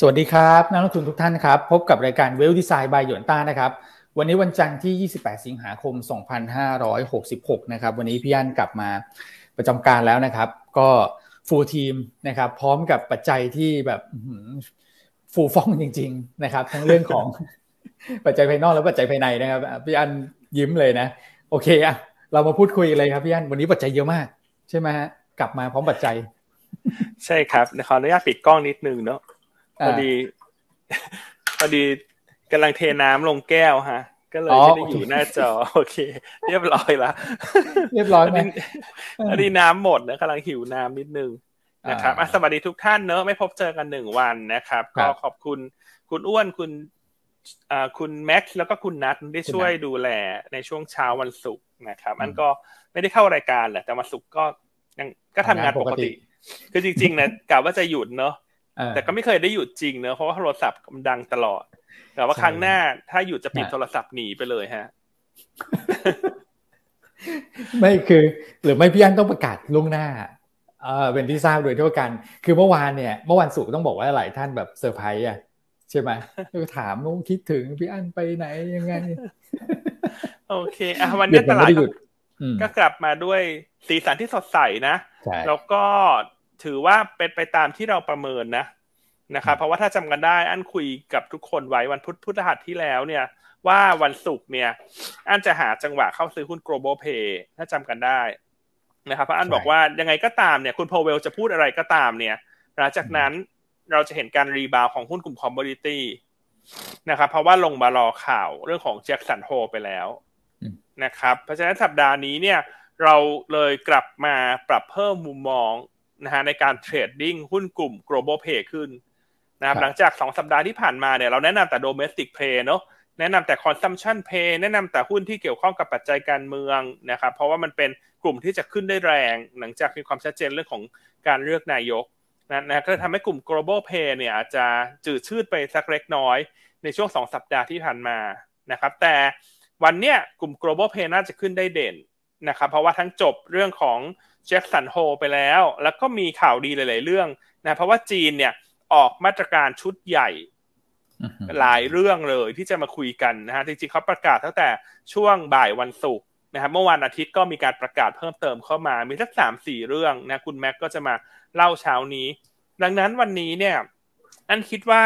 สวัสดีครับนักลงทุนทุกท่านครับ พบกับรายการเวลดีไซน์บายหยวนต้านะครับ วันนี้วันจันทร์ที่ 28 สิงหาคม 2566 นะครับ วันนี้พี่ยันกลับมาประจำการแล้วนะครับ ก็ฟูลทีมนะครับ พร้อมกับปัจจัยที่แบบฟูฟ่องจริง ๆ นะครับ ทั้งเรื่องของปัจจัยภายนอกและปัจจัยภายในนะครับพี่ยันยิ้มเลยนะ โอเคอะเรามาพูดคุยเลยครับพี่ยันวันนี้ปัจจัยเยอะมาก ใช่ไหมฮะกลับมาพร้อมปัจจัย ใช่ครับขออนุญาตปิดกล้องนิดนึงเนาะ พอดีพอดีกำลังเทน้ำลงแก้วฮะ ก็เลยไม่ได้อยู่หน้าจอ โอเค เรียบร้อยละเรียบร้อยไหมพอดีน้ำหมดนะกำลังหิวน้ำนิดนึงนะครับสวัสดีทุกท่านเนอะไม่พบเจอกันหนึ่งวันนะครับ ก็ขอบคุณคุณอ้วนคุณคุณแม็กซ์แล้วก็คุณนัทได้ช่วยดูแลในช่วงเช้าวันศุกร์นะครับ อันก็ไม่ได้เข้ารายการแหละแต่วันศุกร์ก็ยังก็ทำงานปกติ คือจริงๆนะกะว่าจะหยุดเนอะ แต่ก็ไม่เคยได้หยุดจริงเนอะเพราะว่าโทรศัพท์มันดังตลอด แต่ว่าครั้งหน้าถ้าหยุดจะปิดโทรศัพท์หนีไปเลยฮะ ไม่คือ หรือไม่พี่อันต้องประกาศล่วงหน้าเออเป็นที่ทราบโดยทั่วกัน คือเมื่อวานเนี่ย เมื่อวันศุกร์ต้องบอกว่าหลายท่านแบบเซอร์ไพรส์อะใช่ไหมก็ถามว่าคิดถึงพี่อันไปไหนยังไง โอเคอะวันนี้ตลาดก็กลับมาด้วยสีสันที่สดใสนะ แล้วก็ ถือว่าเป็นไปตามที่เราประเมินนะนะครับเพราะว่าถ้าจำกันได้อันคุยกับทุกคนไว้วันพุธพุธหัสที่แล้วเนี่ย ว่าวันศุกร์เนี่ย อันจะหาจังหวะเข้าซื้อหุ้น global pay ถ้าจำกันได้นะครับเพราะอันบอกว่ายังไงก็ตามเนี่ย คุณโพเวลจะพูดอะไรก็ตามเนี่ยหลังจากนั้นเราจะเห็นการ rebound ของหุ้นกลุ่ม commodity นะครับ เพราะว่าลงมารอข่าวเรื่องของ Jackson Hole ไปแล้วนะครับ เพราะฉะนั้นสัปดาห์นี้เนี่ย เราเลยกลับมาปรับเพิ่มมุมมอง นะฮะในการ trading หุ้นกลุ่ม global play ขึ้นนะครับหลังจาก 2 สัปดาห์ที่ผ่านมาเนี่ยเราแนะนำแต่ domestic play เนาะแนะนำแต่ consumption play แนะนำแต่หุ้นที่เกี่ยวข้องกับปัจจัยการเมืองนะครับเพราะว่ามันเป็นกลุ่มที่จะขึ้นได้แรง หลังจากมีความชัดเจนเรื่องของการเลือกนายกนะนะก็ทำให้กลุ่ม global pay เนี่ยอาจจะจืดชืดไปสักเล็กน้อย ในช่วง 2 สัปดาห์ที่ผ่านมานะครับแต่วันเนี้ยกลุ่ม global pay น่าจะขึ้นได้เด่นนะครับเพราะว่าทั้งจบเรื่องของ แจ็คสันโฮไปแล้ว แล้วก็มีข่าวดีหลาย ๆ เรื่องนะเพราะว่าจีนเนี่ยออกมาตรการชุดใหญ่หลายเรื่องเลยที่จะมาคุยกันนะฮะจริงๆเขาประกาศตั้งแต่ช่วงบ่ายวันศุกร์นะครับเมื่อวันอาทิตย์ก็มีการประกาศเพิ่มเติมเข้ามามีสักสามสี่เรื่องนะคุณแม็กก็จะมาเล่าเช้านี้ ดังนั้นวันนี้เนี่ยอันคิดว่า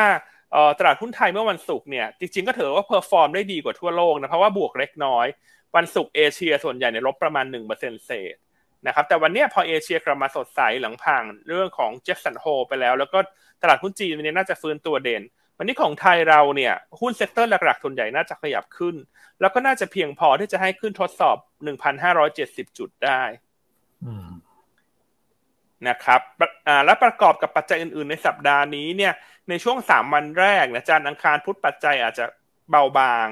ตลาดหุ้นไทยเมื่อวันศุกร์เนี่ยจริงๆก็ถือว่า perform ได้ดีกว่าทั่วโลกนะเพราะว่าบวกเล็กน้อย วันศุกร์เอเชียส่วนใหญ่ในลบประมาณ1%เศษ นะครับแต่วันนี้พอเอเชียกลับมาสดใสหลังผ่านเรื่องของ Jackson Hole ไปแล้ว แล้วก็ตลาดหุ้นจีนวันนี้น่าจะฟื้นตัวเด่น วันนี้ของไทยเราเนี่ยหุ้น sector หลักๆส่วนใหญ่น่าจะขยับขึ้น แล้วก็น่าจะเพียงพอที่จะให้ขึ้นทดสอบ 1,570 จุดได้นะครับและประกอบกับปัจจัยอื่นๆ ในสัปดาห์นี้เนี่ยในช่วง 3 วันแรกนะจันอังคารพุธปัจจัยอาจจะเบาบาง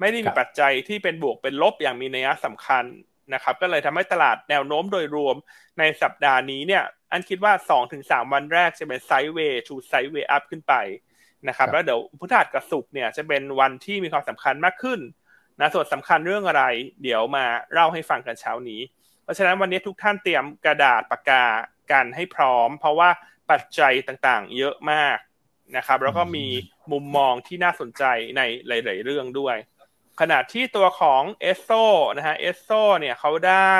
ไม่ได้มีปัจจัยที่เป็นบวกเป็นลบอย่างมีนัยสำคัญ นะครับก็เลยทำให้ตลาดแนวโน้มโดยรวมในสัปดาห์นี้เนี่ยอันคิดว่า 2-3 วันแรกจะเป็น sideways to sideways up ขึ้นไปนะครับแล้วเดี๋ยวพฤหัสกับศุกร์เนี่ยจะเป็นวันที่มีความสำคัญมากขึ้นนะส่วนสำคัญเรื่องอะไร เดี๋ยวมาเล่าให้ฟังกันเช้านี้ เพราะฉะนั้นวันนี้ทุกท่านเตรียมกระดาษปากกากันให้พร้อม เพราะว่าปัจจัยต่างๆ เยอะมากนะครับ แล้วก็มีมุมมองที่น่าสนใจในหลาย ๆ เรื่องด้วย ขณะที่ตัวของเอสโซนะฮะเอสโซเนี่ยเขาได้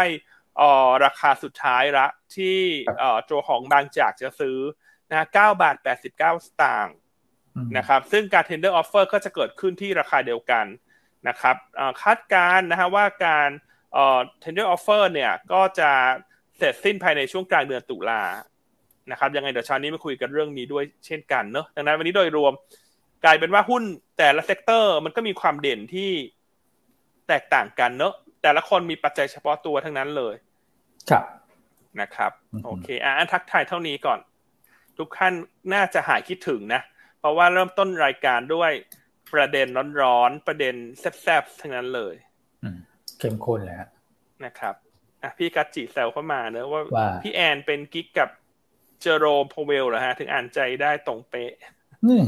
ออราคาสุดท้ายละที่เอ่อตัวของบางจากจะซื้อนะเก้าบาทแปดสิบเก้าสตางค์นะครับ ซึ่งการ tender offer ก็จะเกิดขึ้นที่ราคาเดียวกันนะครับคาดการนะฮะว่าการเอ่อ tender offer เนี่ยก็จะเสร็จสิ้นภายในช่วงกลางเดือนตุลานะครับยังไงเดี๋ยวเช้านี้มาคุยกันเรื่องนี้ด้วยเช่นกันเนอะดังนั้นวันนี้โดยรวม กลายเป็นว่าหุ้นแต่ละ sector มันก็มีความเด่นที่แตกต่างกันเนอะแต่ละคนมีปัจจัยเฉพาะตัวทั้งนั้นเลย ครับนะครับ โอเคอะทักทายเท่านี้ก่อน ทุกท่านน่าจะหายคิดถึงนะ เพราะว่าเริ่มต้นรายการด้วยประเด็นร้อนๆ ประเด็นแซ่บๆ ทั้งนั้นเลยเข้มข้นเลยนะครับอะพี่กัจจิแซวเข้ามาเนอะว่าพี่แอนเป็นกิ๊กกับเจโรมโพเวลเหรอฮะ ถึงอ่านใจได้ตรงเป๊ะ นี่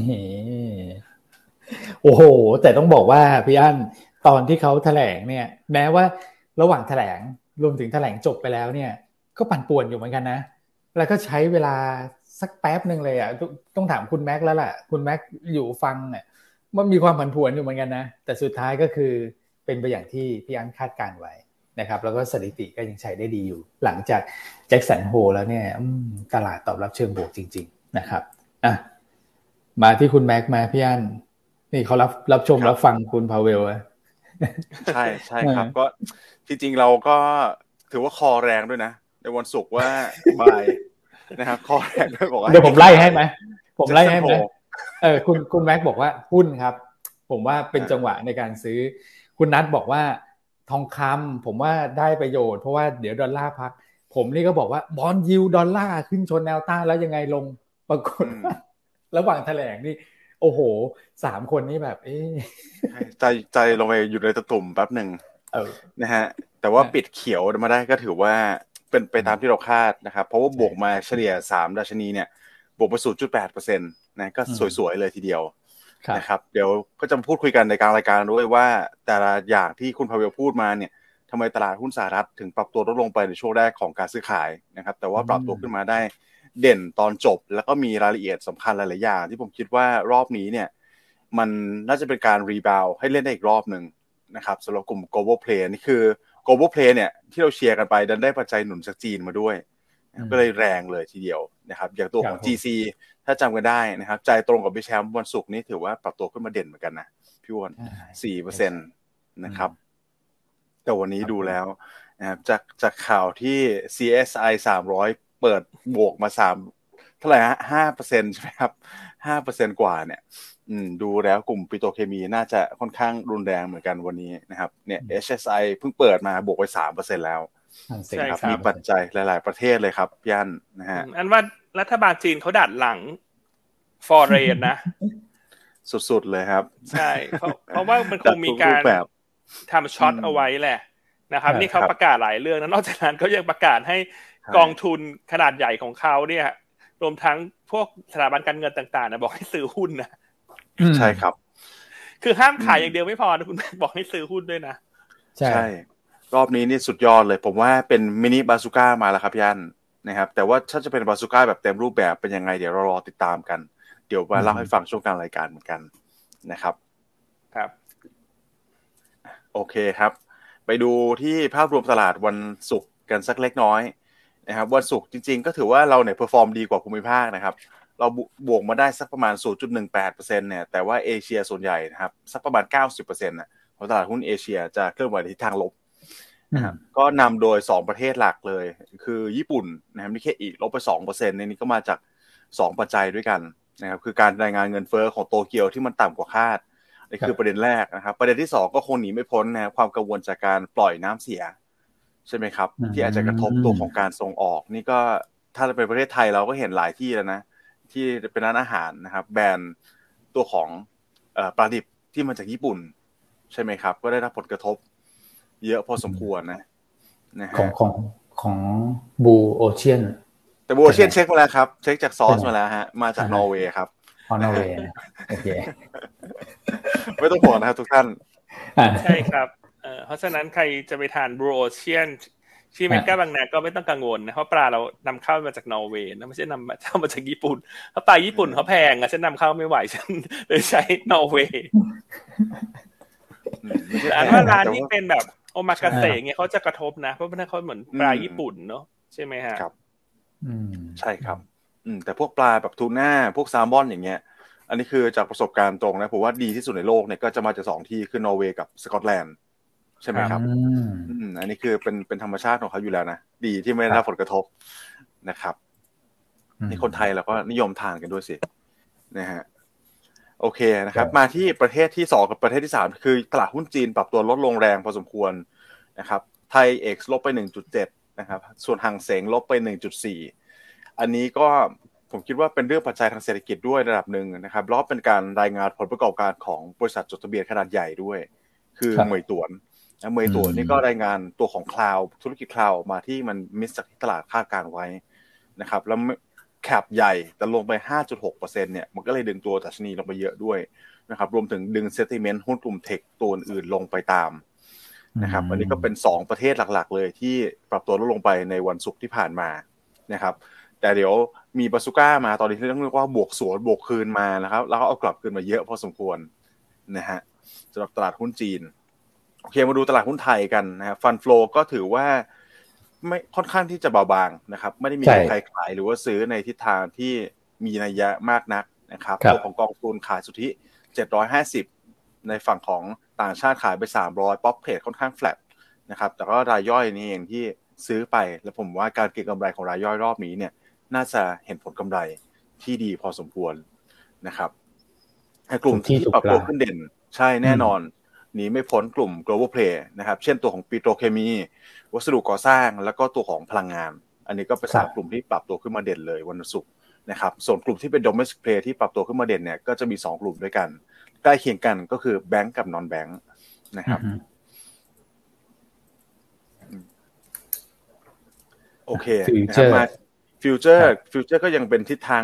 โอ้โห แต่ต้องบอกว่าพี่อั้นตอนที่เขาแถลงเนี่ย แม้ว่าระหว่างแถลงรวมถึงแถลงจบไปแล้วเนี่ย ก็ปั่นป่วนอยู่เหมือนกันนะ แล้วก็ใช้เวลาสักแป๊บหนึ่งเลยอะต้องถามคุณแม็กแล้วแหละคุณแม็กอยู่ฟังเนี่ยมันมีความผันผวนอยู่เหมือนกันนะ แต่สุดท้ายก็คือเป็นไปอย่างที่พี่อันคาดการไว้นะครับ แล้วก็สถิติก็ยังใช้ได้ดีอยู่ หลังจากแจ็คสันโฮแล้วเนี่ยตลาดตอบรับเชิงบวกจริง ๆ นะครับอะ มาที่คุณแม็กมาพี่อันนี่เขารับรับชมรับฟังคุณพาเวลใช่ใช่ครับ ก็จริงๆเราก็ถือว่าคอแรงด้วยนะ ในวันศุกร์ว่าบายนะครับคอแรงด้วยบอกว่าเดี๋ยวผมไล่ให้ไหมผมไล่ให้ไหมเออคุณคุณแม็กบอกว่าหุ้นครับ ผมว่าเป็นจังหวะในการซื้อ คุณนัทบอกว่าทองคำผมว่าได้ประโยชน์เพราะว่าเดี๋ยวดอลลาร์พัก ผมนี่ก็บอกว่าบอลยิวดอลลาร์ขึ้นชนแนวต้านแล้วยังไงลงปรากฏ ระหว่างแถลงนี่ โอ้โหสามคนนี้แบบ เอ๊ใจใจลงไปอยู่ในตะตุ่มแป๊บหนึ่งนะฮะ แต่ว่าปิดเขียวมาได้ก็ถือว่าเป็นไปตามที่เราคาดนะครับ เพราะว่าบวกมาเฉลี่ยสามดัชนีเนี่ยบวกไปศูนย์จุดแปดเปอร์เซ็นต์นะก็สวยๆเลยทีเดียวนะครับ เดี๋ยวก็จะพูดคุยกันในกลางรายการด้วยว่า แต่ละอย่างที่คุณพาเวลพูดมาเนี่ยทำไมตลาดหุ้นสหรัฐถึงปรับตัวลดลงไปในช่วงแรกของการซื้อขายนะครับ แต่ว่าปรับตัวขึ้นมาได้ เด่นตอนจบ แล้วก็มีรายละเอียดสำคัญหลายๆอย่างที่ผมคิดว่ารอบนี้เนี่ย มันน่าจะเป็นการรีบาวให้เล่นได้อีกรอบหนึ่งนะครับสำหรับกลุ่ม global play นี่คือ global play เนี่ยที่เราเชียร์กันไปดันได้ปัจจัยหนุนจากจีนมาด้วย ก็เลยแรงเลยทีเดียวนะครับอย่างตัวของ GC ถ้าจำกันได้นะครับใจตรงกับพี่แชมป์วันศุกร์นี้ถือว่าปรับตัวขึ้นมาเด่นเหมือนกันนะพี่วอนสี่เปอร์เซ็นตนะครับ แต่วันนี้ดูแล้วนะครับจากจากข่าวที่ CSI สามร้อย เปิดบวกมาสามเท่าไหร่ฮะห้าเปอร์เซ็นใช่ไหมครับห้าเปอร์เซ็นกว่าเนี่ย อืม ดูแล้วกลุ่มปิโตเคมีน่าจะค่อนข้างรุนแรงเหมือนกันวันนี้นะครับ เนี่ย HSI เพิ่งเปิดมาบวกไปสามเปอร์เซ็นแล้วใช่ครับมีปัจจัยหลาย ๆ ประเทศเลยครับพี่อันนะฮะอันว่ารัฐบาลจีนเขาดัดหลังฟอร์เรนนะ สุด ๆ เลยครับ ใช่เพราะเพราะว่ามันคงมีการทำช็อตเอาไว้แหละนะครับ นี่เขาประกาศหลายเรื่องนะนอกจากนั้นเขายังประกาศให้ กองทุนขนาดใหญ่ของเขาเนี่ย รวมทั้งพวกสถาบันการเงินต่างๆนะบอกให้ซื้อหุ้นนะใช่ครับ คือห้ามขายอย่างเดียวไม่พอนะคุณบอกให้ซื้อหุ้นด้วยนะ ใช่ รอบนี้นี่สุดยอดเลย ผมว่าเป็นมินิบาซูก้ามาแล้วครับยันนะครับ แต่ว่าถ้าจะเป็นบาซูก้าแบบเต็มรูปแบบเป็นยังไง เดี๋ยวเรารอติดตามกัน เดี๋ยวมาเล่าให้ฟังช่วงกลางรายการเหมือนกันนะครับ ครับ โอเคครับ ไปดูที่ภาพรวมตลาดวันศุกร์กันสักเล็กน้อย นะครับวันศุกร์จริง ๆ ก็ถือว่าเราเนี่ย perform ดีกว่าภูมิภาคนะครับ เราบวกมาได้สักประมาณ 0.18%เนี่ยแต่ว่าเอเชียส่วนใหญ่นะครับสักประมาณ 90%นะของตลาดหุ้นเอเชียจะเคลื่อนไหวในทิศทางลบนะครับก็นำโดย 2 ประเทศหลักเลย คือญี่ปุ่นนะครับนี่แค่อีกลบไป2%เปอร์เซ็นต์ในนี้ก็มาจาก 2 ปัจจัยด้วยกันนะครับคือการรายงานเงินเฟอ้อของโตเกียวที่มันต่ำกว่าคาดนี่คือประเด็นแรกนะครับ ประเด็นที่ 2 ก็คงหนีไม่พ้นนะความกังวลจากการปล่อยน้ำเสีย ใช่ไหมครับ ที่อาจจะกระทบตัวของการส่งออก นี่ก็ถ้าเป็นประเทศไทยเราก็เห็นหลายที่แล้วนะ ที่เป็นร้านอาหารนะครับ แบรนด์ตัวของปลาดิบที่มาจากญี่ปุ่น ใช่ไหมครับ ก็ได้รับผลกระทบ เยอะพอสมควรนะนะของของของ Blue Ocean แต่ Blue Ocean เช็คมาแล้วครับ เช็คจากซอสมาแล้วฮะ มาจากนอร์เวย์ครับอ๋อนอร์เวย์โอเคไม่ต้องห่วงนะครับทุกท่านใช่ครับ เพราะฉะนั้นใครจะไปทาน Blue Ocean ที่เมกาบางนาก็ไม่ต้องกังวลนะเพราะปลาเรานำเข้ามาจากนอร์เวย์นะไม่ใช่นำเข้ามาจากญี่ปุ่นเพราะปลาญี่ปุ่นเขาแพงอะฉันนำเข้าไม่ไหวฉันเลยใช้นอร์เวย์อันว่าร้านนี้เป็นแบบโอมากาเสะเงี้ยเขาจะกระทบนะเพราะว่าเขาเหมือนปลาญี่ปุ่นเนาะใช่ไหมฮะครับใช่ครับ อืมแต่พวกปลาแบบทูน่าพวกแซลมอนอย่างเงี้ย อันนี้คือจากประสบการณ์ตรงนะผมว่าดีที่สุดในโลกเนี่ยก็จะมาจากสองที่คือนอร์เวย์กับสกอตแลนด์ ใช่ไหมครับอืมอันนี้คือเป็นเป็นธรรมชาติของเขาอยู่แล้วนะ ดีที่ไม่ได้รับผลกระทบนะครับนี่คนไทยเราก็นิยมทานกันด้วยสินะฮะโอเคนะครับ มาที่ประเทศที่สองกับประเทศที่สามคือตลาดหุ้นจีนปรับตัวลดลงแรงพอสมควรนะครับ ไทยเอ็กซ์ลบไปหนึ่งจุดเจ็ดนะครับ ส่วนหางเสงลบไปหนึ่งจุดสี่อันนี้ก็ผมคิดว่าเป็นเรื่องปัจจัยทางเศรษฐกิจด้วยระดับหนึ่งนะครับแล้วเป็นการรายงานผลประกอบการของบริษัทจดทะเบียนขนาดใหญ่ด้วย คือเหมยตวนนะ เหมยตวนนี่ก็รายงานตัวของคลาวธุรกิจคลาวมาที่มันมิสจากที่ตลาดคาดการไว้นะครับ แล้วแคปใหญ่แต่ลงไป 5.6%เนี่ยมันก็เลยดึงตัวดัชนีลงไปเยอะด้วยนะครับรวมถึงดึงเซติเมนต์หุ้นกลุ่มเทคตัวอื่นลงไปตามนะครับอันนี้ก็เป็น 2 ประเทศหลักๆ เลยที่ปรับตัวลดลงไปในวันศุกร์ที่ผ่านมานะครับ แต่เดี๋ยวมีบาสุก้ามาตอนนี้ที่ต้องเรียกว่าบวกสวนบวกคืนมานะครับ แล้วก็เอากลับคืนมาเยอะพอสมควรนะฮะสำหรับตลาดหุ้นจีนโอเคมาดูตลาดหุ้นไทยกันนะครับฟันฟลูก็ถือว่าไม่ค่อนข้างที่จะเบาบางนะครับ ไม่ได้มีใครขายหรือว่าซื้อในทิศทางที่มีนัยยะมากนักนะครับตัวของกองทุนขายสุทธิ750 ในฝั่งของต่างชาติขายไป 300 ป๊อปเพจค่อนข้างแฟลตนะครับ แต่ก็รายย่อยนี่เองที่ซื้อไป แล้วผมว่าการเก็งกำไรของรายย่อยรอบนี้เนี่ย น่าจะเห็นผลกำไรที่ดีพอสมควรนะครับกลุ่มที่ปรับตัวขึ้นเด่นใช่แน่นอน หนีไม่พ้นกลุ่ม global play นะครับ เช่นตัวของปิโตรเคมี วัสดุก่อสร้าง แล้วก็ตัวของพลังงาน อันนี้ก็เป็นสามกลุ่มที่ปรับตัวขึ้นมาเด่นเลยวันศุกร์นะครับ ส่วนกลุ่มที่เป็น domestic play ที่ปรับตัวขึ้นมาเด่นเนี่ย ก็จะมีสองกลุ่มด้วยกัน ใกล้เคียงกันก็คือแบงก์กับนอนแบงก์นะครับ โอเคนะครับมาฟิวเจอร์ฟิวเจอร์ก็ยังเป็นทิศทาง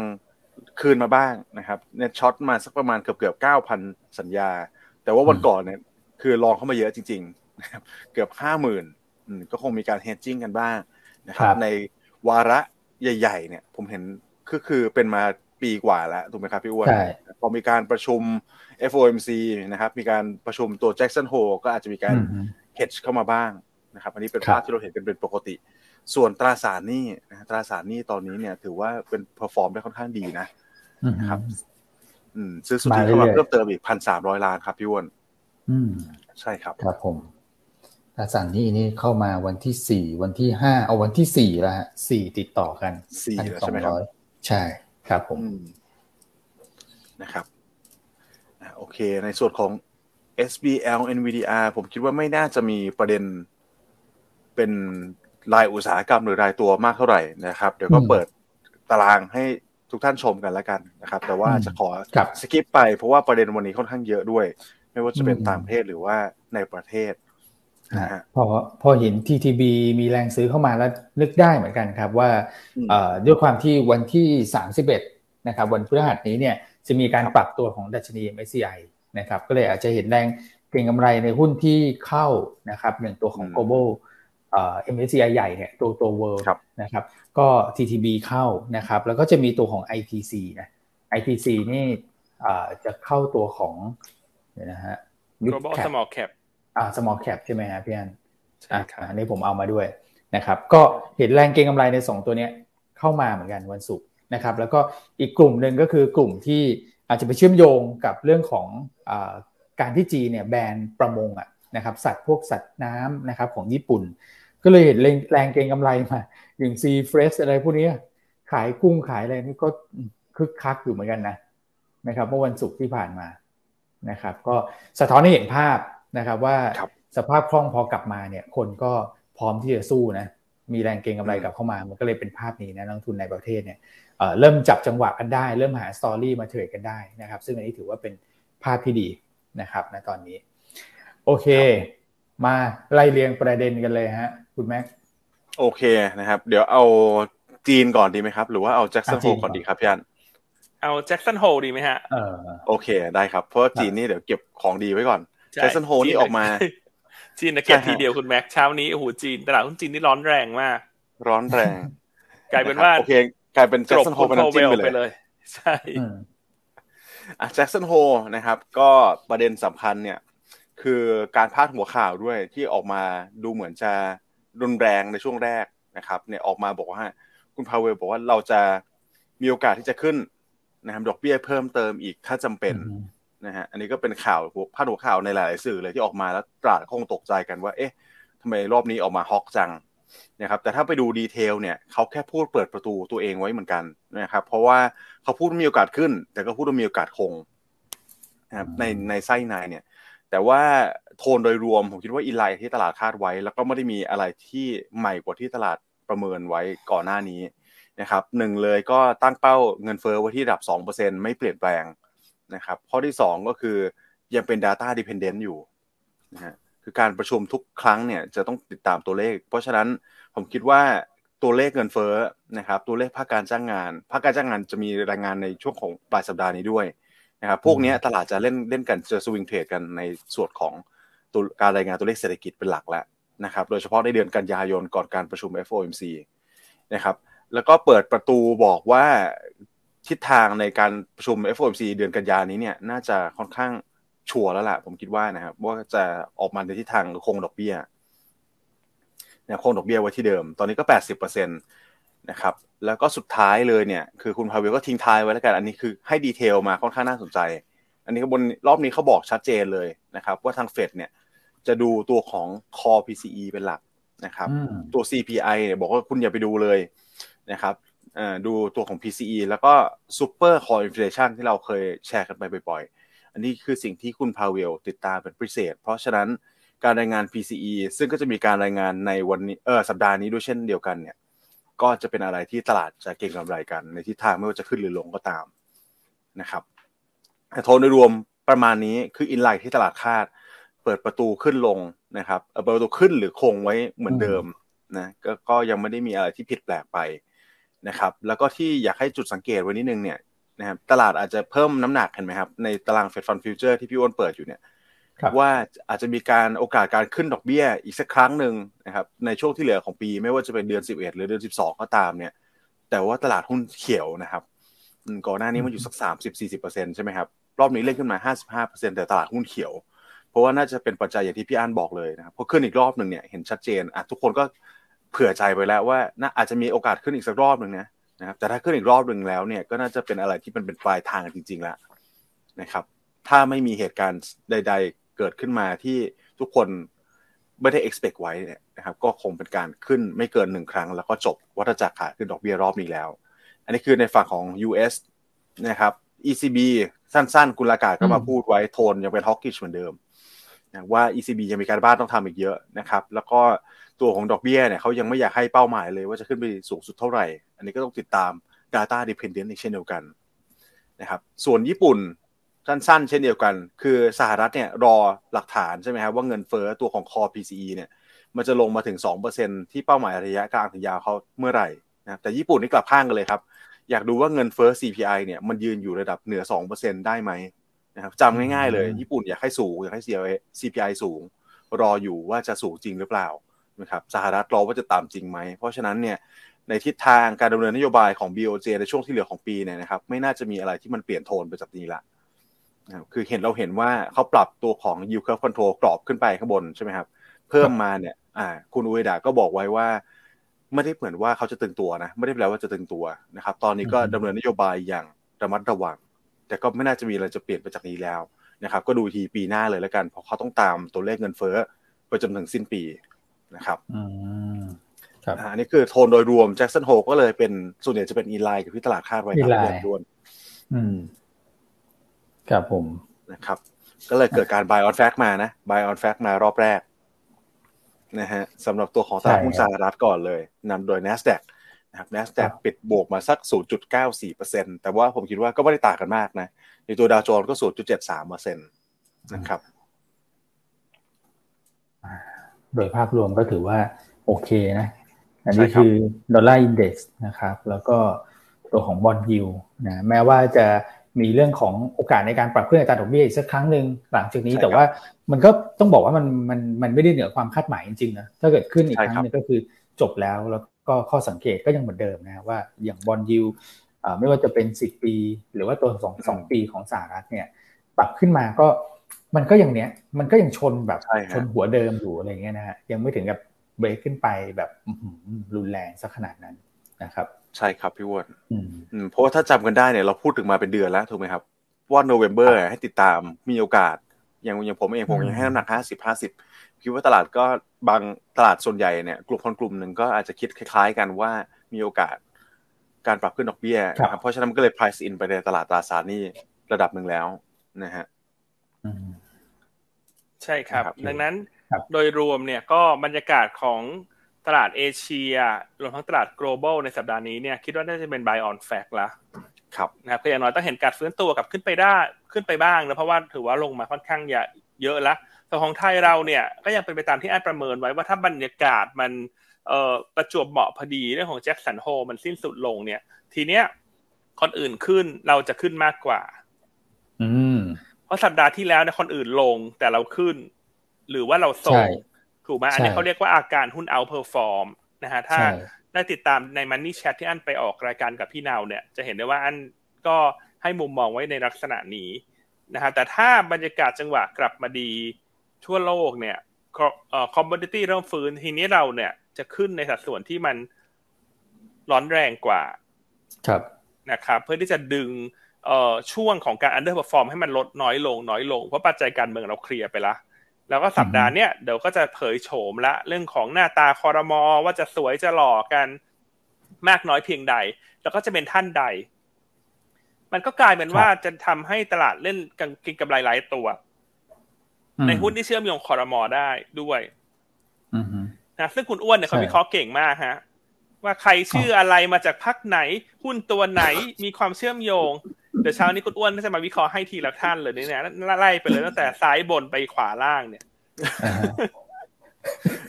คืนมาบ้างนะครับ net short มาสักประมาณเกือบเกือบเก้าพันสัญญา แต่ว่าวันก่อนเนี่ย คือ long เข้ามาเยอะจริงๆนะครับเกือบห้าหมื่นก็คงมีการ hedging กันบ้างนะครับในวาระใหญ่ ๆ เนี่ย ผมเห็นคือคือเป็นมาปีกว่าแล้วถูกไหมครับพี่อ้นพอมีการประชุม FOMC นะครับ มีการประชุมตัว Jackson Hole ก็อาจจะมีการ hedge เข้ามาบ้างนะครับ อันนี้เป็นภาพที่เราเห็นกันเป็นปกติ ส่วนตราสารหนี้ตราสารหนี้ตอนนี้เนี่ยถือว่าเป็น perform ได้ค่อนข้างดีนะครับอืมซื้อสุทธิเข้ามาเพิ่มเติมอีกพันสามร้อยล้านครับพี่อ้น อืม ใช่ครับ ครับผมตราสารหนี้นี่เข้ามาวันที่สี่วันที่ห้าเอาวันที่สี่แล้วฮะสี่ติดต่อกันสี่ใช่ไหมครับใช่ครับผมนะครับโอเค ในส่วนของ SBL NVDR ผมคิดว่าไม่น่าจะมีประเด็นเป็นรายอุตสาหกรรมหรือรายตัวมากเท่าไหร่นะครับ เดี๋ยวก็เปิดตารางให้ทุกท่านชมกันแล้วกันนะครับ แต่ว่าจะขอสกิปไปเพราะว่าประเด็นวันนี้ค่อนข้างเยอะด้วย ไม่ว่าจะเป็นต่างประเทศหรือว่าในประเทศพอพอเห็น TTB มีแรงซื้อเข้ามาแล้วนึกได้เหมือนกันครับว่าด้วยความที่วันที่ 31นะครับวันพฤหัสนี้เนี่ยจะมีการปรับตัวของดัชนี MSCI นะครับก็เลยอาจจะเห็นแรงเก็งกำไรในหุ้นที่เข้านะครับหนึ่งตัวของ global เอ่อ MSCI ใหญ่เนี่ยตัวตัว world นะครับก็ TTB เข้านะครับแล้วก็จะมีตัวของ ITC นะ ITC นี่จะเข้าตัวของ เนี่ยนะฮะ global small cap อ่า small cap ใช่ไหมฮะพี่อันใช่ครับอันนี้ผมเอามาด้วยนะครับ ก็เห็นแรงเก็งกำไรในสองตัวนี้เข้ามาเหมือนกันวันศุกร์นะครับ แล้วก็อีกกลุ่มหนึ่งก็คือกลุ่มที่อาจจะไปเชื่อมโยงกับเรื่องของอการที่จีเนี่ยแบนประมงอะนะครับสัตว์พวกสัตว์น้ำนะครับของญี่ปุ่น ก็เลยเห็นแรงเก็งกำไรมาอย่างซีเฟรชอะไรพวกนี้ขายกุ้งขายอะไรนี่ก็คึกคักอยู่เหมือนกันนะนะครับเมื่อวันศุกร์ที่ผ่านมา นะครับ ก็สะท้อนให้เห็นภาพนะครับว่าสภาพคล่องพอกลับมาเนี่ยคนก็พร้อมที่จะสู้นะมีแรงเก็งกำไรกลับเข้ามา มันก็เลยเป็นภาพนี้นะนักลงทุนในประเทศเนี่ยเริ่มจับจังหวะกันได้ เริ่มหา story มาเทรดกันได้นะครับ ซึ่งอันนี้ถือว่าเป็นภาพที่ดีนะครับในตอนนี้ โอเค มาไล่เรียงประเด็นกันเลยฮะ คุณแม็กโอเคนะครับ เดี๋ยวเอาจีนก่อนดีไหมครับ หรือว่าเอา Jackson Hole ก่อนดีครับพี่อ้น เอา Jackson Hole ดีไหมฮะโอเคได้ครับ เพราะจีนนี่เดี๋ยวเก็บของดีไว้ก่อน Jackson Hole นี่ออกมา จีนนะเก็บทีเดียวคุณแม็กเช้านี้โอ้โหจีนตลาดหุ้นจีนนี่ร้อนแรงมาก ร้อนแรง กลายเป็นว่าโอเคกลายเป็น Jackson Hole เป็นน้ำจิ้มไปเลย ใช่อะ Jackson Hole นะครับ ก็ประเด็นสำคัญเนี่ย คือการพาดหัวข่าวด้วยที่ออกมาดูเหมือนจะรุนแรงในช่วงแรกนะครับ เนี่ยออกมาบอกว่า คุณพาวเวลบอกว่าเราจะมีโอกาสที่จะขึ้น นะครับดอกเบี้ยเพิ่มเติมอีกถ้าจำเป็นนะฮะอันนี้ก็เป็นข่าวพาดหัวข่าวในหลายสื่อเลยที่ออกมาแล้วตราดคงตกใจกันว่า เอ๊ะทำไมรอบนี้ออกมาฮอกจังนะครับแต่ถ้าไปดูดีเทลเนี่ยเขาแค่พูดเปิดประตูตัวเองไว้เหมือนกันนะครับเพราะว่าเขาพูดมีโอกาสขึ้น แต่ก็พูดว่ามีโอกาสคงนะครับในในไส้ในเนี่ย แต่ว่าโทนโดยรวมผมคิดว่าอินไลน์ที่ตลาดคาดไว้ แล้วก็ไม่ได้มีอะไรที่ใหม่กว่าที่ตลาดประเมินไว้ก่อนหน้านี้ นะครับหนึ่งเลยก็ตั้งเป้าเงินเฟ้อไว้ที่ระดับ 2%ไม่เปลี่ยนแปลงนะครับข้อที่ 2 ก็คือยังเป็น Data Dependent อยู่นะฮะคือการประชุมทุกครั้งเนี่ยจะต้องติดตามตัวเลข เพราะฉะนั้นผมคิดว่าตัวเลขเงินเฟ้อนะครับตัวเลขภาคการจ้างงาน ภาคการจ้างงานจะมีรายงานในช่วงของปลายสัปดาห์นี้ด้วยนะครับพวกนี้ตลาดจะเล่นเล่นกันจะสวิงเทรดกันในส่วนของตัวการรายงานตัวเลขเศรษฐกิจเป็นหลักแล้วนะครับโดยเฉพาะในเดือนกันยายนก่อนการประชุม FOMC นะครับ แล้วก็เปิดประตูบอกว่าทิศทางในการประชุม FOMC เดือนกันยานี้เนี่ย น่าจะค่อนข้างชัวร์แล้วล่ะ ผมคิดว่านะครับว่าจะออกมาในทิศทางคงดอกเบี้ยเนี่ยคงดอกเบี้ยไว้ที่เดิม ตอนนี้ก็แปดสิบเปอร์เซ็นตนะครับ แล้วก็สุดท้ายเลยเนี่ย คือคุณพาเวลก็ทิ้งท้ายไว้แล้วกัน อันนี้คือให้ดีเทลมาค่อนข้างน่าสนใจ อันนี้บนรอบนี้เขาบอกชัดเจนเลยนะครับ ว่าทางเฟดเนี่ย จะดูตัวของ core PCE เป็นหลักนะครับ ตัว CPI เนี่ยบอกว่าคุณอย่าไปดูเลย นะครับดูตัวของ PCE แล้วก็ Super Core Inflation ที่เราเคยแชร์กันไปบ่อยๆ อันนี้คือสิ่งที่คุณพาเวลติดตามเป็นพิเศษ เพราะฉะนั้นการรายงาน PCE ซึ่งก็จะมีการรายงานในวันนี้เออสัปดาห์นี้ด้วยเช่นเดียวกันเนี่ย ก็จะเป็นอะไรที่ตลาดจะเก็งกำไรกัน ในทิศทางไม่ว่าจะขึ้นหรือลงก็ตามนะครับแต่โทนโดยรวมประมาณนี้คือ in line ที่ตลาดคาด เปิดประตูขึ้นลงนะครับเปิดประตูขึ้นหรือคงไว้เหมือนเดิมนะก็ยังไม่ได้มีอะไรที่ผิดแปลกไป นะครับแล้วก็ที่อยากให้จุดสังเกตไว้นิดนึงเนี่ยนะครับตลาดอาจจะเพิ่มน้ำหนักเห็นไหมครับ ในตาราง Fed Fund Futures ที่พี่อ้นเปิดอยู่เนี่ยว่าอาจจะมีการโอกาสการขึ้นดอกเบี้ยอีกสักครั้งหนึ่งนะครับในช่วงที่เหลือของปี ไม่ว่าจะเป็นเดือน 11 หรือเดือน 12 ก็ตามเนี่ย แต่ว่าตลาดหุ้นเขียวนะครับก่อนหน้านี้มันอยู่สัก 30-40%ใช่ไหมครับ รอบนี้เล่นขึ้นมา 55%แต่ตลาดหุ้นเขียว เพราะว่าน่าจะเป็นปัจจัยอย่างที่พี่อันบอกเลยนะครับพอขึ้นอีกรอบหนึ่งเนี่ยเห็นชัดเจนอะทุกคนก็ เผื่อใจไปแล้วว่าน่าอาจจะมีโอกาสขึ้นอีกสักรอบหนึ่งนะนะครับแต่ถ้าขึ้นอีกรอบหนึ่งแล้วเนี่ยก็น่าจะเป็นอะไรที่มันเป็นปลายทางจริง ๆ แล้วนะครับ ถ้าไม่มีเหตุการณ์ใด ๆ เกิดขึ้นมาที่ทุกคนไม่ได้ expect ไว้นะครับก็คงเป็นการขึ้นไม่เกินหนึ่งครั้ง แล้วก็จบวัฏจักรขาขึ้นดอกเบี้ยรอบนี้แล้ว อันนี้คือในฝั่งของ US นะครับ ECB สั้นๆ กุลากาศก็มาพูดไว้โทนยังเป็นฮอกกิชเหมือนเดิมว่า ECB ยังมีการบ้านต้องทำอีกเยอะนะครับ แล้วก็ ตัวของดอกเบี้ยเนี่ยเขายังไม่อยากให้เป้าหมายเลยว่าจะขึ้นไปสูงสุดเท่าไหร่ อันนี้ก็ต้องติดตาม Data Dependent อีกเช่นเดียวกันนะครับ ส่วนญี่ปุ่นสั้นๆ เช่นเดียวกัน คือสหรัฐเนี่ยรอหลักฐานใช่ไหมครับว่าเงินเฟ้อตัวของ core PCE เนี่ยมันจะลงมาถึง 2%ที่เป้าหมายระยะกลางถึงยาวเขาเมื่อไหร่นะแต่ญี่ปุ่นนี่กลับข้างกันเลยครับ อยากดูว่าเงินเฟ้อ CPI เนี่ยมันยืนอยู่ระดับเหนือ 2%ได้ไหมนะครับจำง่ายๆเลย ญี่ปุ่นอยากให้สูงอยากให้ CPI สูง รออยู่ว่าจะสูงจริงหรือเปล่า นะครับสหรัฐรอว่าจะต่ำจริงไหม เพราะฉะนั้นเนี่ยในทิศทางการดำเนินนโยบายของ BOJ ในช่วงที่เหลือของปีเนี่ยนะครับไม่น่าจะมีอะไรที่มันเปลี่ยนโทนไปจากนี้ละคือเห็นเราเห็นว่าเขาปรับตัวของ yield curve control กรอบขึ้นไปข้างบนใช่ไหมครับ เพิ่มมาเนี่ยอ่าคุณอุเอดาก็บอกไว้ว่า ไม่ได้เหมือนว่าเขาจะตึงตัวนะ ไม่ได้แปลว่าจะตึงตัวนะครับ ตอนนี้ก็ดำเนินนโยบายอย่างระมัดระวัง แต่ก็ไม่น่าจะมีอะไรจะเปลี่ยนไปจากนี้แล้วนะครับ ก็ดูทีปีหน้าเลยแล้วกันเพราะเขาต้องตามตัวเลขเงินเฟ้อไปจนถึงสิ้นปี นะครับครับอันนี้คือโทนโดยรวมแจ็คสันโฮก็เลยเป็นส่วนใหญ่จะเป็นอีไลน์กับที่ตลาดคาดไว้ครับเดือนด้วนอืมครับผมนะครับ ก็เลยเกิดการ buy on fact มานะ buy on fact มารอบแรกนะฮะสำหรับตัวของตลาดหุ้นสหรัฐก่อนเลยนำโดย NASDAQ นะครับ NASDAQ ปิดบวกมาสัก 0.94%แต่ว่าผมคิดว่าก็ไม่ได้ต่างกันมากนะ ในตัวดาวโจนส์ก็ 0.73%นะครับ โดยภาพรวมก็ถือว่าโอเคนะ อันนี้คือDollar Index นะครับ แล้วก็ตัวของ bond yield นะแม้ว่าจะมีเรื่องของโอกาสในการปรับขึ้นอัตราดอกเบี้ยอีกสักครั้งหนึ่งหลังจากนี้แต่ว่ามันก็ต้องบอกว่ามันมันมันไม่ได้เหนือความคาดหมายจริงๆนะถ้าเกิดขึ้นอีกครั้งนึงก็คือจบแล้วแล้วก็ข้อสังเกตก็ยังเหมือนเดิมนะว่าอย่าง bond yield ไม่ว่าจะเป็นสิบปี หรือว่าตัวสองสองปีของสหรัฐเนี่ยปรับขึ้นมาก็ มันก็อย่างเนี้ย มันก็ยังชนแบบชนหัวเดิมอยู่อะไรเงี้ยนะฮะยังไม่ถึงกับเบรกขึ้นไปแบบรุนแรงสักขนาดนั้นนะครับ ใช่ครับพี่วอนเพราะว่าถ้าจำกันได้เนี่ยเราพูดถึงมาเป็นเดือนแล้วถูกไหมครับว่าโนเวม ber ให้ติดตามมีโอกาส อย่างอย่างผมเองผมยังให้น้ำหนักห้าสิบห้าสิบคิดว่าตลาดก็บางตลาดส่วนใหญ่เนี่ยกลุ่มคนกลุ่มหนึ่งก็อาจจะคิดคล้าย ๆ กันว่ามีโอกาสการปรับขึ้นดอกเบี้ยนะครับเพราะฉะนั้นมันก็เลย price in ไปในตลาดตราสารนี้ระดับหนึ่งแล้วนะฮะ ใช่ครับ ดังนั้นโดยรวมเนี่ยก็บรรยากาศของตลาดเอเชียรวมทั้งตลาด global ในสัปดาห์นี้เนี่ยคิดว่าน่าจะเป็น buy on fact ละครับนะครับคืออย่างน้อยต้องเห็นการฟื้นตัวกับขึ้นไปได้ขึ้นไปบ้างนะเพราะว่าถือว่าลงมาค่อนข้างเยอะแล้วแต่ของไทยเราเนี่ยก็ยังเป็นไปตามที่อันประเมินไว้ว่าถ้าบรรยากาศมันเอ่อประจวบเหมาะพอดีเรื่องของแจ็คสันโฮมันสิ้นสุดลงเนี่ย ทีเนี้ยคนอื่นขึ้นเราจะขึ้นมากกว่า อืม เพราะสัปดาห์ที่แล้วเนี่ยคนอื่นลงแต่เราขึ้น หรือว่าเราทรงถูกไหมอันนี้เขาเรียกว่าอาการหุ้น outperform นะฮะถ้าได้ติดตามใน Money Chat ที่อ้นไปออกรายการกับพี่นาวเนี่ย จะเห็นได้ว่าอ้นก็ให้มุมมองไว้ในลักษณะนี้นะฮะแต่ถ้าบรรยากาศจังหวะกลับมาดีทั่วโลกเนี่ย commodity เริ่มฟื้นทีนี้เราเนี่ยจะขึ้นในสัดส่วนที่มันร้อนแรงกว่า ครับนะครับ เพื่อที่จะดึงเอ่อ ช่วงของการ underperform ให้มันลดน้อยลงน้อยลง เพราะปัจจัยการเมืองเราเคลียร์ไปละแล้วก็สัปดาห์เนี้ยเดี๋ยวก็จะเผยโฉมละเรื่องของหน้าตาคอรมอว่าจะสวยจะหล่อกันมากน้อยเพียงใด แล้วก็จะเป็นท่านใด มันก็กลายเป็นว่าจะทำให้ตลาดเล่นเก็งกำไรหลายตัว ในหุ้นที่เชื่อมโยงคอรมอได้ด้วยนะซึ่งคุณอ้วนเนี่ยเขาวิเคราะห์เก่งมากฮะ ว่าใครชื่ออะไรมาจากพักไหน หุ้นตัวไหนมีความเชื่อมโยง เดี๋ยวเช้านี้คุณอ้วนจะมาวิเคราะห์ให้ทีละท่านเลยเนี่ยไล่ไปเลยตั้งแต่ซ้ายบนไปขวาล่างเนี่ย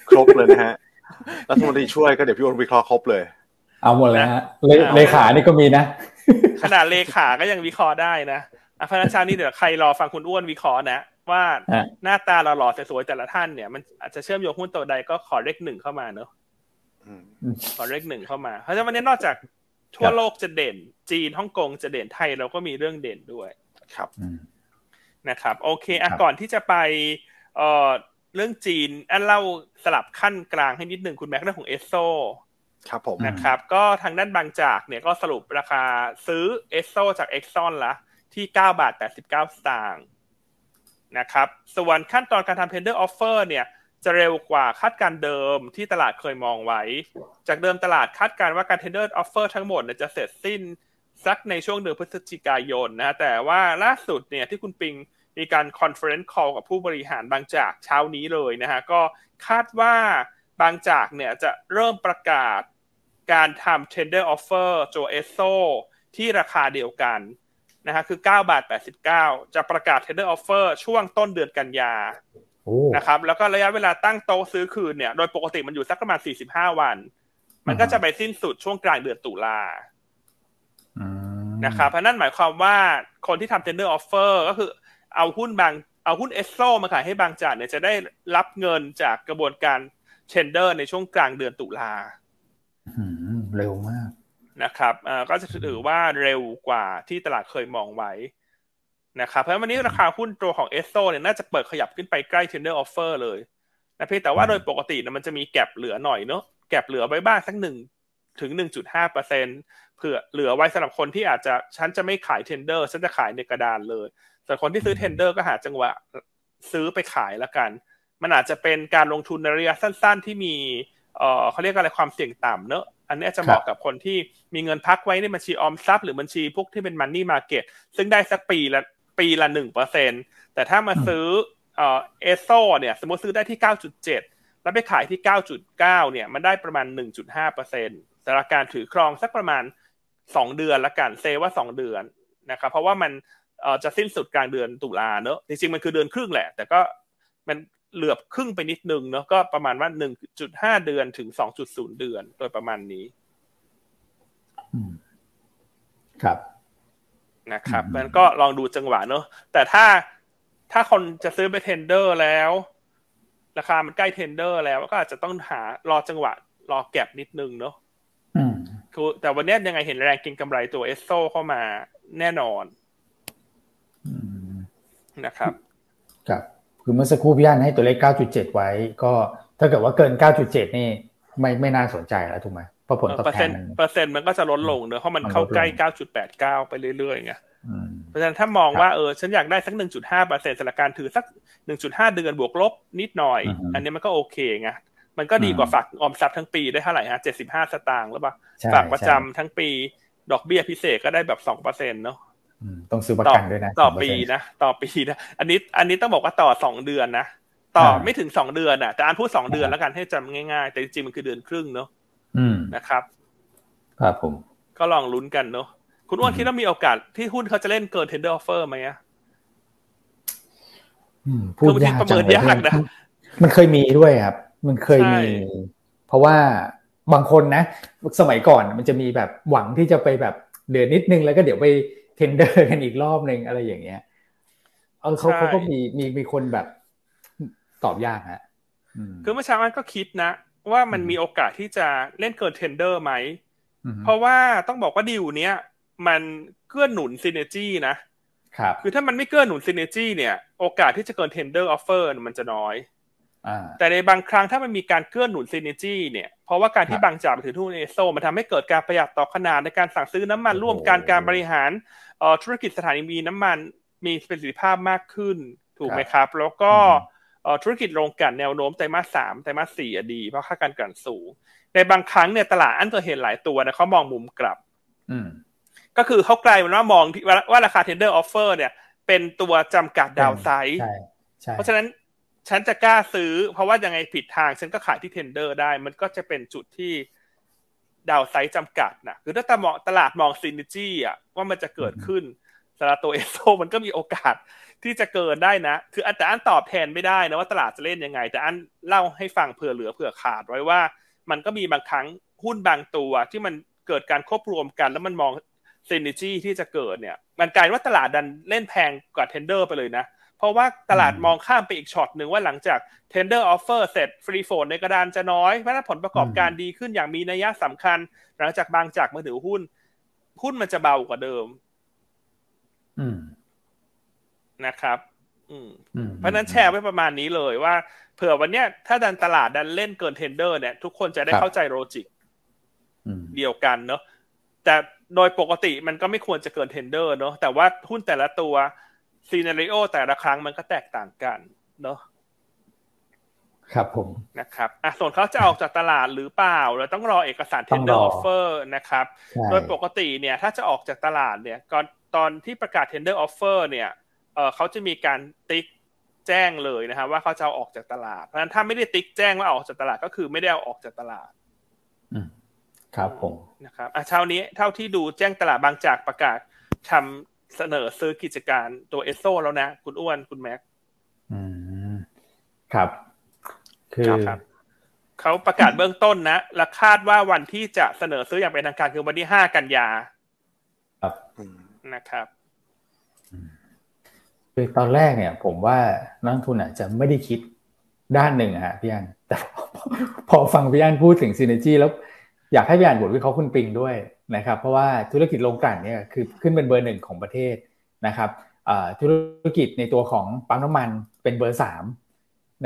ครบเลยนะฮะรัฐมนตรีช่วยก็เดี๋ยวพี่อ้วนวิเคราะห์ครบเลย เอาหมดเลยฮะเลขานี่ก็มีนะ ขนาดเลขาก็ยังวิเคราะห์ได้นะอะพนักงานนี่เดี๋ยวใครรอฟังคุณอ้วนวิเคราะห์นะว่าหน้าตาหล่อๆสวยๆแต่ละท่านเนี่ยมันอาจจะเชื่อมโยงหุ้นตัวใดก็ขอเลขหนึ่งเข้ามาเนอะขอเลขหนึ่งเข้ามา เพราะฉะนั้นวันนี้นอกจาก ทั่วโลกจะเด่น จีนฮ่องกงจะเด่นไทยเราก็มีเรื่องเด่นด้วยครับนะครับ โอเคอะก่อนที่จะไปเอ่อเรื่องจีนอันเล่าสลับขั้นกลางให้นิดหนึ่งคุณแม็กเรื่องของเอสโซครับผมนะครับ ก็ทางด้านบางจากเนี่ยก็สรุปราคาซื้อเอสโซจากเอ็กซอนละที่เก้าบาทแปดสิบเก้าสตางค์นะครับ ส่วนขั้นตอนการทำ tender offer เนี่ย จะเร็วกว่าคาดการเดิมที่ตลาดเคยมองไว้ จากเดิมตลาดคาดการว่าการ tender offer ทั้งหมดจะเสร็จสิ้นสักในช่วงเดือนพฤศจิกายนนะแต่ว่าล่าสุดเนี่ยที่คุณปิงมีการ conference call กับผู้บริหารบางจากเช้านี้เลยนะฮะก็คาดว่าบางจากเนี่ยจะเริ่มประกาศการทำ tender offer โจเอโซที่ราคาเดียวกันนะฮะคือ 9 บาท 89 จะประกาศ tender offer ช่วงต้นเดือนกันยา นะครับ แล้วก็ระยะเวลาตั้งโต๊ะซื้อคืนเนี่ย โดยปกติมันอยู่สักประมาณ45วัน มันก็จะไปสิ้นสุดช่วงกลางเดือนตุลานะครับเพราะนั่นหมายความว่าคนที่ทำ tender offer ก็คือ เอาหุ้นบางเอาหุ้นเอสโซมาขายให้บางจากเนี่ยจะได้รับเงินจากกระบวนการ tender ในช่วงกลางเดือนตุลาเร็วมากนะครับก็จะถือว่าเร็วกว่าที่ตลาดเคยมองไว้ นะครับเพราะวันนี้ราคาหุ้นตัวของเอสโซเนี่ยน่าจะเปิดขยับขึ้นไปใกล้ tender offer เลยนะพี่แต่ว่าโดยปกตินะมันจะมี gap เหลือหน่อยเนาะ gap เหลือไว้บ้างสักหนึ่งถึงหนึ่งจุดห้าเปอร์เซ็นเผื่อเหลือไว้สำหรับคนที่อาจจะฉันจะไม่ขาย tender ฉันจะขายในกระดานเลยส่วนคนที่ซื้อ tender ก็หาจังหวะซื้อไปขายแล้วกัน มันอาจจะเป็นการลงทุนในระยะสั้น ๆ ที่มีเอ่อเขาเรียกอะไรความเสี่ยงต่ำเนอะอันนี้จะเหมาะกับคนที่มีเงินพักไว้ในบัญชีออมทรัพย์หรือบัญชีพวกที่เป็น money market ซึ่งได้สักปีละ ปีละหนึ่งเปอร์เซ็นแต่ถ้ามาซื้อเอสโซเนี่ยสมมติซื้อได้ที่เก้าจุดเจ็ดแล้วไปขายที่เก้าจุดเก้าเนี่ยมันได้ประมาณหนึ่งจุดห้าเปอร์เซ็นต์แต่ละการถือครองสักประมาณสองเดือนละกันเซว่าสองเดือนนะครับเพราะว่ามันจะสิ้นสุดกลางเดือนตุลาเนอะจริงๆมันคือเดือนครึ่งแหละ แต่ก็มันเหลือบครึ่งไปนิดนึงเนาะก็ประมาณว่าหนึ่งจุดห้าเดือนถึงสองจุดศูนย์เดือนโดยประมาณนี้ครับ นะครับมันก็ลองดูจังหวะเนอะแต่ถ้าถ้าคนจะซื้อไปเทนเดอร์แล้ว ราคามันใกล้เทนเดอร์แล้วก็อาจจะต้องหารอจังหวะ รอแก็บนิดนึงเนอะคือแต่วันนี้ยังไงเห็นแรงกินกำไรตัวเอสโซเข้ามาแน่นอนนะครับครับคือเมื่อสักครู่พี่อันให้ตัวเลข 9.7 ไว้ ก็ถ้าเกิดว่าเกิน 9.7 นี่ ไม่ไม่น่าสนใจแล้วถูกไหม เพราะผลตอบแทนเปอร์เซ็นต์มันก็จะลดลงเนอะเพราะมันเข้าใกล้9.89ไปเรื่อยๆไงเพราะฉะนั้นถ้ามองว่าเออฉันอยากได้สัก1.5เปอร์เซ็นต์สถานการณ์ถือสัก1.5เดือนบวกลบนิดหน่อย อันนี้มันก็โอเคไงมันก็ดีกว่าฝากออมทรัพย์ทั้งปีได้เท่าไหร่ฮะ75สตางค์หรือเปล่าฝากประจำทั้งปี ดอกเบี้ยพิเศษก็ได้แบบ2เปอร์เซ็นต์เนาะต้องซื้อประกันด้วยนะ ต่อปีนะ ต่อปีนะอันนี้อันนี้ต้องบอกว่าต่อสองเดือนนะต่อไม่ถึงสองเดือนอะแต่อันพูดสองเดือนแล้วกันให้จำง่ายๆ แต่จริงๆมันคือเดือนครึ่งเนาะ นะครับ ครับผม ก็ลองลุ้นกันเนาะคุณอ้วนคิดว่ามีโอกาสที่หุ้นเขาจะเล่นเกิน tender offer ไหมอะพูดยากจังเลยนะมันเคยมีด้วยครับ มันเคยมี เพราะว่าบางคนนะ สมัยก่อนมันจะมีแบบหวังที่จะไปแบบเหลือนิดนึงแล้วก็เดี๋ยวไป tender กันอีกรอบหนึ่งอะไรอย่างเงี้ย เออเขาเขาก็มีมีมีคนแบบตอบยากฮะคือเมื่อเช้ามันก็คิดนะ ว่ามันมีโอกาสที่จะเล่นเกิน tender ไหม เพราะว่าต้องบอกว่าดีลเนี้ยมันเกื้อหนุน synergy นะครับคือถ้ามันไม่เกื้อหนุน synergy เนี่ย โอกาสที่จะเกิน tender offer มันจะน้อยแต่ในบางครั้งถ้ามันมีการเกื้อหนุน synergy เนี่ย เพราะว่าการที่บางจากถือทุนเอสโซ่มันทำให้เกิดการประหยัดต่อขนาดในการสั่งซื้อน้ำมันร่วมกันการบริหารธุรกิจสถานีมีน้ำมันมีประสิทธิภาพมากขึ้น ถูกไหมครับ แล้วก็ ธุรกิจโรงกลั่นแนวโน้มไตรมาสสามไตรมาสสี่ดี เพราะค่าการกลั่นสูง ในบางครั้งเนี่ยตลาดอันเกิดเห็นหลายตัวนะเขามองมุมกลับก็คือเขากลายเป็นว่ามองว่าราคา tender offer เนี่ย เป็นตัวจำกัดดาวไซด์เพราะฉะนั้นฉันจะกล้าซื้อ เพราะว่ายังไงผิดทาง ฉันก็ขายที่ tender ได้ มันก็จะเป็นจุดที่ดาวไซด์จำกัดนะคือถ้าตมองตลาดมองซินิจี้อะว่ามันจะเกิดขึ้นสำหรับตัวเอโซมันก็มีโอกาส ที่จะเกินได้นะ คือแต่อันตอบแทนไม่ได้นะว่าตลาดจะเล่นยังไง แต่อันเล่าให้ฟังเผื่อเหลือเผื่อขาดไว้ว่า มันก็มีบางครั้งหุ้นบางตัวที่มันเกิดการควบรวมกัน แล้วมันมอง synergy ที่จะเกิดเนี่ย มันกลายเป็นว่าตลาดดันเล่นแพงกว่า tender ไปเลยนะ เพราะว่าตลาดมองข้ามไปอีกช็อตหนึ่งว่าหลังจาก tender offer เสร็จ free float ในกระดานจะน้อยเพราะผลประกอบการดีขึ้นอย่างมีนัยสำคัญ หลังจากบางจากมาถือหุ้นหุ้นมันจะเบากว่าเดิม นะครับ อืมเพราะนั้นแชร์ไว้ประมาณนี้เลยว่า เผื่อวันเนี้ยถ้าดันตลาดดันเล่นเกิน tender เนี่ย ทุกคนจะได้เข้าใจ logic เดียวกันเนาะแต่โดยปกติมันก็ไม่ควรจะเกิน tender เนาะแต่ว่าหุ้นแต่ละตัว scenario แต่ละครั้งมันก็แตกต่างกันเนาะครับผมนะครับอะส่วนเขาจะออกจากตลาดหรือเปล่าเราต้องรอเอกสาร tender offer นะครับ โดยปกติเนี่ย ถ้าจะออกจากตลาดเนี่ยก่อนตอนที่ประกาศ tender offer เนี่ย เออเขาจะมีการติ๊กแจ้งเลยนะครับว่าเขาจะเอาออกจากตลาดเพราะฉะนั้นถ้าไม่ได้ติ๊กแจ้งว่าออกจากตลาดก็คือไม่ได้เอาออกจากตลาดครับผมนะครับอะเช้านี้เท่าที่ดูแจ้งตลาดบางจากประกาศทำเสนอซื้อกิจการตัวเอสโซแล้วนะ คุณอ้วนคุณแม็กอืมครับ คือครับเขาประกาศเบื้องต้นนะและคาดว่าวันที่จะเสนอซื้ออย่างเป็นทางการคือวันที่ห้ากันยาครับนะครับ คือตอนแรกเนี่ย ผมว่านักทุนอาจจะไม่ได้คิดด้านหนึ่งอะฮะพี่อันแต่พอฟังพี่อันพูดถึงซีเนจีแล้วอยากให้พี่อันบทวิเคราะห์คุณปิงด้วยนะครับ เพราะว่าธุรกิจโรงกลั่นเนี่ยคือขึ้นเป็นเบอร์หนึ่งของประเทศนะครับธุรกิจในตัวของปั๊มน้ำมันเป็นเบอร์สาม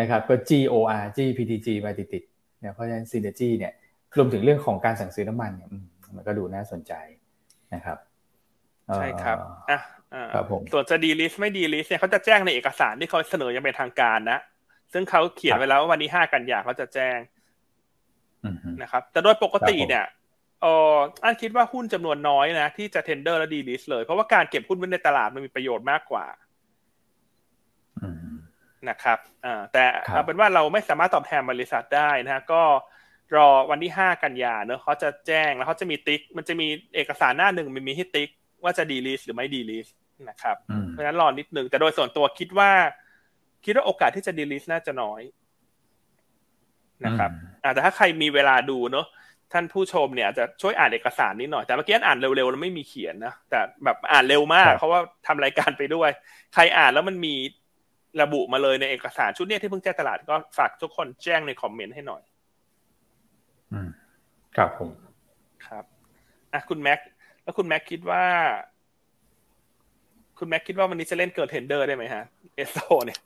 นะครับก็ GOR GPTG มาติดๆเนี่ยเพราะฉะนั้นซีเนจีเนี่ยรวมถึงเรื่องของการสั่งซื้อน้ำมันเนี่ยมันก็ดูน่าสนใจนะครับ ใช่ครับอะครับผมส่วนจะ delist ไม่ delist เนี่ยเขาจะแจ้งในเอกสารที่เขาเสนอยังเป็นทางการนะ ซึ่งเขาเขียนไว้แล้วว่าวันที่ห้ากันยาเขาจะแจ้งนะครับ แต่โดยปกติเนี่ยเอออันคิดว่าหุ้นจำนวนน้อยนะ ที่จะ tender และ delist เลย เพราะว่าการเก็บหุ้นไว้ในตลาดมันมีประโยชน์มากกว่านะครับอ่าแต่เอาเป็นว่าเราไม่สามารถตอบแทนบริษัทได้นะฮะก็รอวันที่ห้ากันยาเนอะเขาจะแจ้งแล้วเขาจะมีติ๊ก มันจะมีเอกสารหน้าหนึ่งมันมีให้ติ๊ก ว่าจะ delist หรือไม่ delist นะครับ เพราะฉะนั้นรอนิดนึง แต่โดยส่วนตัวคิดว่า คิดว่าโอกาสที่จะ delist น่าจะน้อยนะครับอาแต่ถ้าใครมีเวลาดูเนาะท่านผู้ชมเนี่ยจะช่วยอ่านเอกสารนิดหน่อยแต่เมื่อกี้อ่านเร็วๆแล้วไม่มีเขียนนะแต่แบบอ่านเร็วมากเพราะว่าทำรายการไปด้วย ใครอ่านแล้วมันมีระบุมาเลยในเอกสารชุดนี้ที่เพิ่งแจ้งตลาดก็ฝากทุกคนแจ้งในคอมเมนต์ให้หน่อย อืมครับผม ครับอะคุณแม็ก แล้วคุณแม็กคิดว่า คุณแม็กคิดว่าวันนี้จะเล่นเกิดเทนเดอร์ได้ไหมฮะ เอสโซเนี่ย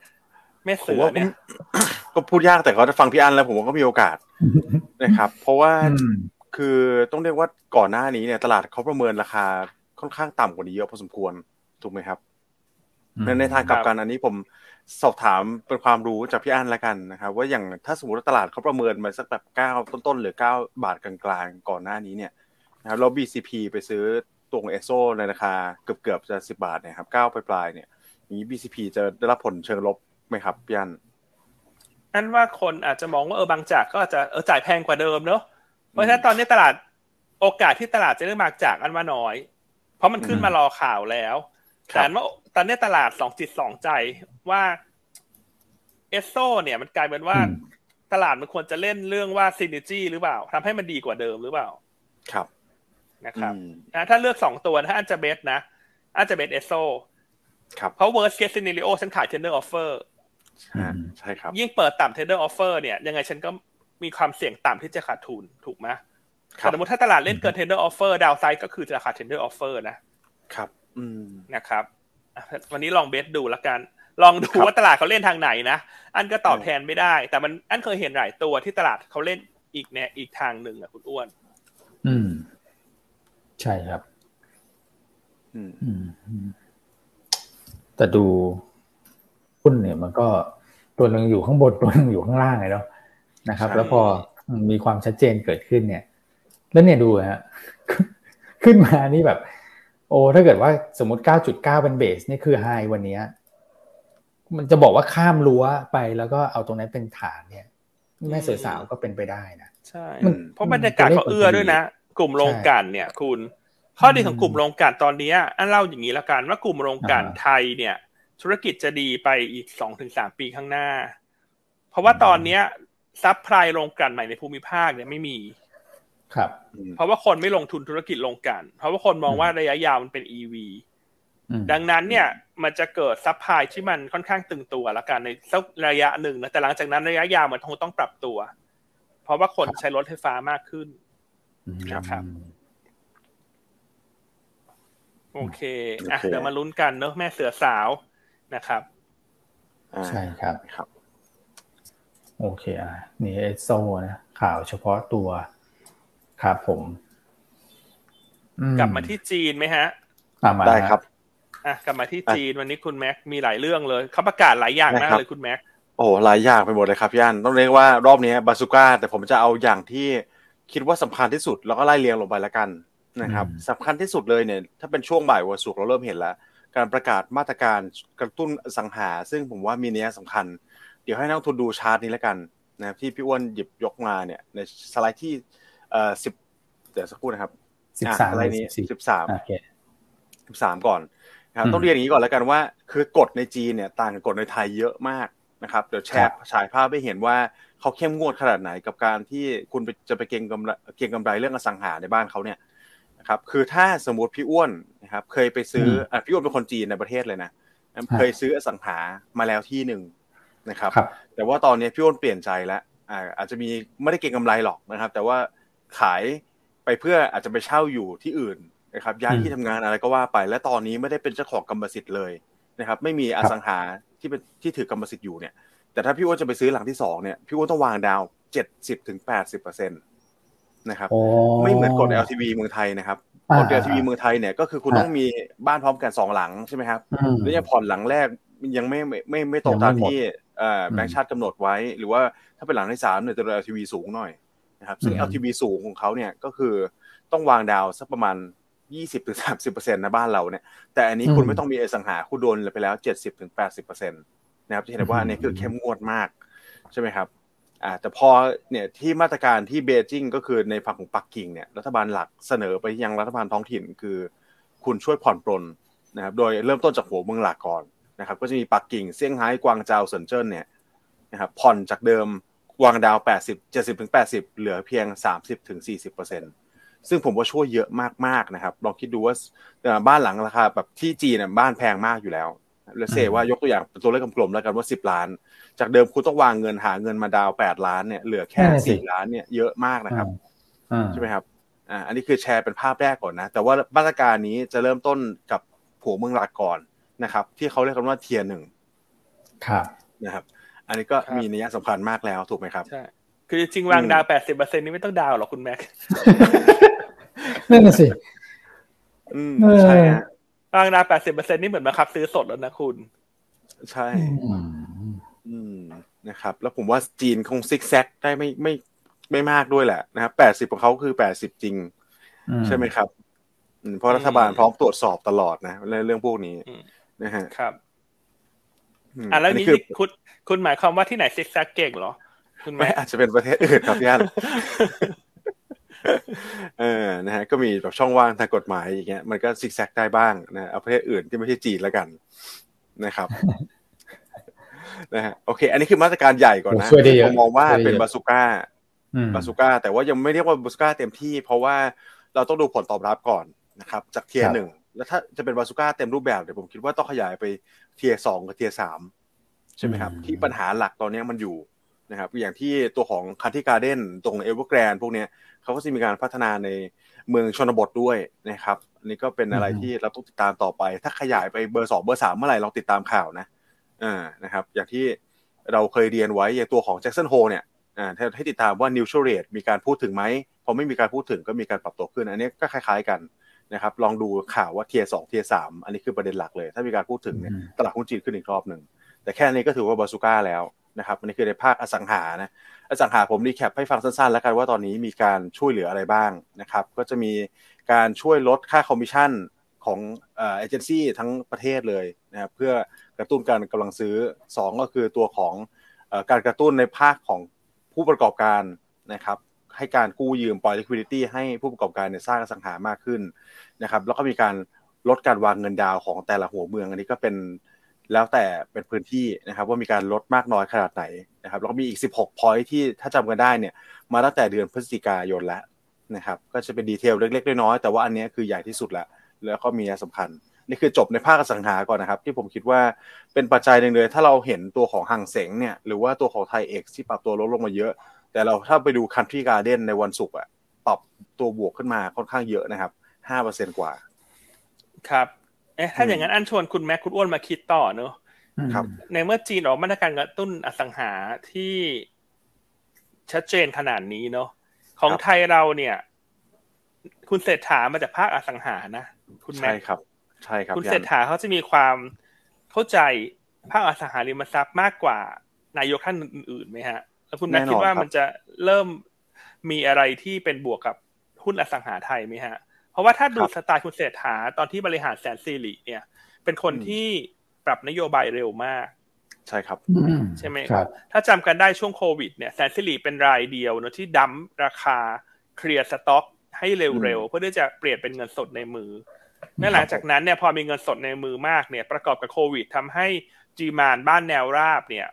แม่เสือเนี่ยก็พูดยากแต่เขาจะฟังพี่อันแล้วผมว่าก็มีโอกาสนะครับ เพราะว่าคือต้องเรียกว่าก่อนหน้านี้เนี่ย ตลาดเขาประเมินราคาค่อนข้างต่ำกว่านี้เยอะพอสมควรถูกไหมครับในในทางกลับกันอันนี้ผมสอบถามเป็นความรู้จากพี่อันแล้วกันนะครับ ว่าอย่างถ้าสมมติว่าตลาดเขาประเมินมาสักแบบเก้าต้นๆหรือเก้าบาทกลางๆก่อนหน้านี้เนี่ย นะครับแล้ว BCP ไปซื้อตัวของเอโซในราคาเกือบเกือบจะสิบาทเนี่ยครับเก้าปลายๆเนี่ยนี้ BCP จะได้รับผลเชิงลบไหมครับพี่อันอันว่าคนอาจจะมองว่าเออบางจากก็อาจจะเออจ่ายแพงกว่าเดิมเนอะเพราะฉะนั้นตอนนี้ตลาดโอกาสที่ตลาดจะได้มาจากอันว่าน้อย เพราะมันขึ้นมารอข่าวแล้วแต่ว่าตอนนี้ตลาดสองจิตสองใจว่าเอสโซเนี่ยมันกลายเป็นว่าตลาดมันควรจะเล่นเรื่องว่าซินิจีหรือเปล่าทำให้มันดีกว่าเดิมหรือเปล่า ครับ นะครับนะถ้าเลือกสองตัวถ้าอันจะเบสนะอันจะเบสเอสโซครับเพราะ worst case scenario ฉันขาย tender offer ใช่ครับ ยิ่งเปิดต่ำ tender offer เนี่ย ยังไงฉันก็มีความเสี่ยงต่ำที่จะขาดทุนถูกไหมสมมติถ้าตลาดเล่นเกิน tender offer ดาวไซด์ก็คือจะขาด tender offer นะครับ อืมนะครับวันนี้ลองเบสดูแล้วกัน ลองดูว่าตลาดเขาเล่นทางไหนนะ อันก็ตอบแทนไม่ได้ แต่มันอันเคยเห็นหลายตัวที่ตลาดเขาเล่นอีกแนอีกทางหนึ่งอะคุณอ้วน อืม ใช่ครับ อืมแต่ดูหุ้นเนี่ย มันก็ตัวหนึ่งอยู่ข้างบนตัวหนึ่งอยู่ข้างล่างไงเนาะนะครับ แล้วพอมีความชัดเจนเกิดขึ้นเนี่ย แล้วเนี่ยดูฮะขึ้นมานี่แบบ โอ้ถ้าเกิดว่าสมมติ 9.9 เป็นเบสนี่คือไฮวันนี้มันจะบอกว่าข้ามรั้วไปแล้วก็เอาตรงนั้นเป็นฐานเนี่ยแม่เสือสาวก็เป็นไปได้นะใช่ เพราะบรรยากาศเขาเอื้อด้วยนะ กลุ่มโรงกันเนี่ย คุณข้อดีของกลุ่มโรงกันตอนนี้อันเล่าอย่างนี้แล้วกันว่ากลุ่มโรงกันไทยเนี่ย ธุรกิจจะดีไปอีกสองถึงสามปีข้างหน้า เพราะว่าตอนเนี้ยซับพลายโรงกันใหม่ในภูมิภาคเนี่ยไม่มี ครับ เพราะว่าคนไม่ลงทุนธุรกิจโรงกัน เพราะว่าคนมองว่าระยะยาวมันเป็นอีวีดังนั้นเนี่ยมันจะเกิดซับพลายที่มันค่อนข้างตึงตัวแล้วกันในสักระยะหนึ่งนะแต่หลังจากนั้นระยะยาวมันคงต้องปรับตัว เพราะว่าคนใช้รถไฟฟ้ามากขึ้น นะครับโอเคอะเดี๋ยวมาลุ้นกันเนอะแม่เสือสาวนะครับใช่ครับครับ โอเคอะนี่เอโซนะข่าวเฉพาะตัวครับผม กลับมาที่จีนไหมฮะได้ครับอะกลับมาที่จีนวันนี้คุณแม็กมีหลายเรื่องเลยเขาประกาศหลายอย่างมากเลยคุณแม็กโอ้หลายอย่างไปหมดเลยครับย่านต้องเรียกว่ารอบนี้บาสุก้า แต่ผมจะเอาอย่างที่ คิดว่าสำคัญที่สุดแล้วก็ไล่เรียงลงไปแล้วกันนะครับสำคัญที่สุดเลยเนี่ยถ้าเป็นช่วงบ่ายวันศุกร์เราเริ่มเห็นแล้ว การประกาศมาตรการกระตุ้นสังหา ซึ่งผมว่ามีเนี้ยสำคัญ เดี๋ยวให้นักทุนดูชาร์ตนี้แล้วกันนะครับที่พี่อ้วนหยิบยกมาเนี่ยในสไลด์ที่เอ่อสิบเดี๋ยวสักครู่นะครับสิบสามสไลด์นี้สิบสามสิบสามก่อนครับต้องเรียนอย่างนี้ก่อนแล้วกันว่า คือกฎในจีนเนี่ยต่างกับกฎในไทยเยอะมากนะครับเดี๋ยวแชร์ฉายภาพให้เห็นว่า เขาเข้มงวดขนาดไหนกับการที่คุณจะไปเก็งกำไรเก็งกำไรเรื่องอสังหาในบ้านเขาเนี่ยนะครับ คือถ้าสมมติพี่อ้วนนะครับเคยไปซื้ออ่พี่อ้วนเป็นคนจีนในประเทศเลยนะเคยซื้ออสังหามาแล้วที่หนึ่งนะครับ แต่ว่าตอนนี้พี่อ้วนเปลี่ยนใจแล้วอาจจะมีไม่ได้เก็งกำไรหรอกนะครับ แต่ว่าขายไปเพื่ออาจจะไปเช่าอยู่ที่อื่นนะครับย้ายที่ทำงานอะไรก็ว่าไป และตอนนี้ไม่ได้เป็นเจ้าของกรรมสิทธิ์เลยนะครับ ไม่มีอสังหาที่เป็นที่ถือกรรมสิทธิ์อยู่เนี่ย แต่ถ้าพี่อ้วนจะไปซื้อหลังที่สองเนี่ยพี่อ้วนต้องวางดาวเจ็ดสิบถึงแปดสิบเปอร์เซ็นตนะครับ ไม่เหมือนกฎ LTV เมืองไทยนะครับกฎ LTV เมืองไทยเนี่ยก็คือคุณต้องมีบ้านพร้อมกันสองหลังใช่ไหมครับแล้วยังผ่อนหลังแรกยังไม่ไม่ไม่ไม่ตรงตามที่แบงค์ชาติกำหนดไว้ หรือว่าถ้าเป็นหลังที่สามเนี่ยจะ LTV สูงหน่อยนะครับ ซึ่ง LTV สูงของเขาเนี่ยก็คือต้องวางดาวสักประมาณยี่สิบถึงสามสิบเปอร์เซ็นต์ในบ้านเราเนี่ย แต่อันนี้คุณไม่ต้องมีอสังหาคุณโดนไปแล้วเจ็ดสิบถึงแปดสิบเปอร์เซ็นต์ นะครับจะเห็นว่าอันนี้คือเข้มงวดมากใช่ไหมครับอ่าแต่พอเนี่ยที่มาตรการที่เบจิงก็คือในฝั่งของปักกิ่งเนี่ยรัฐบาลหลักเสนอไปยังรัฐบาลท้องถิ่นคือ คุณช่วยผ่อนปลนนะครับโดยเริ่มต้นจากหัวเมืองหลักก่อนนะครับก็จะมีปักกิ่งเซี่ยงไฮ้กวางเจาเซินเจิ้นเนี่ยนะครับผ่อนจากเดิมวางดาว 80 70ถึง80 เหลือเพียง 30ถึง40เปอร์เซ็นต์ซึ่งผมว่าช่วยเยอะมากๆนะครับลองคิดดูว่าบ้านหลังราคาแบบที่จีนบ้านแพงมากอยู่แล้ว เลเซว่ายกตัวอย่างตัวเลขกลมๆแล้วกันว่าสิบล้าน จากเดิมคุณต้องวางเงินหาเงินมาดาวแปดล้านเนี่ยเหลือแค่สี่ล้านเนี่ยเยอะมากนะครับใช่ไหมครับอ่าอันนี้คือแชร์เป็นภาพแรกก่อนนะ แต่ว่ามาตรการนี้จะเริ่มต้นกับผัวเมืองหลักก่อนนะครับ ที่เขาเรียกกันว่าเทียร์หนึ่งครับนะครับ อันนี้ก็มีนัยสำคัญมากแล้วถูกไหมครับใช่คือจริงวางดาวแปดสิบเปอร์เซ็นนี้ไม่ต้องดาวหรอกคุณแม็กนั่นน่ะสิอืมใช่ฮะ วางดาวแปดสิบเปอร์เซ็นนี่เหมือนมาคับซื้อสดแล้วนะคุณ ใช่ อืมนะครับ แล้วผมว่าจีนคงซิกแซกได้ไม่ไม่ไม่มากด้วยแหละนะครับแปดสิบของเขาคือแปดสิบจริง ใช่ไหมครับเพราะรัฐบาลพร้อมตรวจสอบตลอดนะเรื่องพวกนี้นะฮะครับอ่าแล้วนี้คุณคุณหมายความว่าที่ไหนซิกแซกเก่งเหรอ คุณไม่อาจจะเป็นประเทศอื่นครับย่าน เออนะฮะก็มีแบบช่องว่างทางกฎหมายอย่างเงี้ยมันก็ซิกแซกได้บ้างนะเอาประเทศอื่นที่ไม่ใช่จีนแล้วกันนะครับนะฮะโอเค อันนี้คือมาตรการใหญ่ก่อนนะผมมองว่าเป็น bazooka bazooka แต่ว่ายังไม่เรียกว่าบาสุก้าเต็มที่ เพราะว่าเราต้องดูผลตอบรับก่อนนะครับ จาก tier หนึ่งแล้วถ้าจะเป็นบาสุก้าเต็มรูปแบบเดี๋ยวผมคิดว่าต้องขยายไป tier สองกับ tier สามใช่ไหมครับ ที่ปัญหาหลักตอนนี้มันอยู่ นะครับอย่างที่ตัวของ Country Garden ตรงเอเวอร์แกรนพวกนี้เขาก็จะมีการพัฒนาในเมืองชนบทด้วยนะครับอันนี้ก็เป็นอะไรที่เราต้องติดตามต่อไป ถ้าขยายไปเบอร์สองเบอร์สามเมื่อไหร่ลองติดตามข่าวนะอ่านะครับ อย่างที่เราเคยเรียนไว้อย่างตัวของ Jackson Hole เนี่ยอ่าให้ติดตามว่า neutral rate มีการพูดถึงไหมพอไม่มีการพูดถึงก็มีการปรับตัวขึ้น อันนี้ก็คล้าย ๆกันนะครับ ลองดูข่าวว่า tier สอง tier สามอันนี้คือประเด็นหลักเลย ถ้ามีการพูดถึงเนี่ยตลาดหุ้นจีนขึ้นอีกรอบหนึ่งแต่แค่นี้ก็ถือว่าบาซูก้าแล้ว นะครับอันนี้คือในภาคอสังหานะอสังหาผม recap ให้ฟังสั้นๆ แล้วกันว่าตอนนี้มีการช่วยเหลืออะไรบ้างนะครับก็จะมีการช่วยลดค่าคอมมิชชั่นของเอเจนซี่ทั้งประเทศเลยนะครับเพื่อกระตุ้นการกำลังซื้อ 2 ก็คือตัวของการกระตุ้นในภาคของผู้ประกอบการนะครับให้การกู้ยืมปล่อย liquidity ให้ผู้ประกอบการเนี่ยสร้างอสังหามากขึ้นนะครับแล้วก็มีการลดการวางเงินดาวน์ของแต่ละหัวเมือง อันนี้ก็เป็น แล้วแต่เป็นพื้นที่นะครับ ว่ามีการลดมากน้อยขนาดไหนนะครับแล้วก็มีอีก 16 point ที่ถ้าจำกันได้เนี่ยมาตั้งแต่เดือนพฤศจิกายนแล้วนะครับ ก็จะเป็นดีเทลเล็กๆน้อยๆแต่ว่าอันนี้คือใหญ่ที่สุดล้วแล้วก็มีสำคัญนี่คือจบในภาคสังหาก่อนนะครับ ที่ผมคิดว่าเป็นปัจจัยหนึ่งเลย ถ้าเราเห็นตัวของหังเสงเนี่ยหรือว่าตัวของไทยเอ็กที่ปรับตัวลดลงมาเยอะ แต่เราถ้าไปดูคันทรีการ์เด้นในวันศุกร์อะปรับตัวบวกขึ้นมาค่อนข้างเยอะนะครับห้าเปอร์เซ็นกว่า ครับ เอ๊ะถ้าอย่างนั้นอันชวนคุณแม็กคุณอ้วนมาคิดต่อเนอะครับ ในเมื่อจีนออกมาตรการกระตุ้นอสังหาที่ชัดเจนขนาดนี้เนาะของไทยเราเนี่ย คุณเศรษฐามาจากภาคอสังหานะคุณแม่ใช่ครับ ใช่ครับ คุณเศรษฐาเขาจะมีความเข้าใจภาคอสังหาริมทรัพย์มากกว่านายกท่านอื่นๆไหมฮะ แล้วคุณแม่คิดว่ามันจะเริ่มมีอะไรที่เป็นบวกกับหุ้นอสังหาไทยไหมฮะ เพราะว่าถ้าดูสไตล์คุณเศรษฐาตอนที่บริหารแสนซีรีเนี่ย เป็นคนที่ปรับนโยบายเร็วมาก ใช่ครับใช่ไหมครับ ถ้าจำกันได้ช่วงโควิดเนี่ยแสนสิริเป็นรายเดียวเนอะที่ dump ราคาเคลียร์สต็อกให้เร็วๆเพื่อที่จะเปลี่ยนเป็นเงินสดในมือและหลังจากนั้นเนี่ยพอมีเงินสดในมือมากเนี่ย ประกอบกับโควิดทำให้จีมานบ้านแนวราบเนี่ย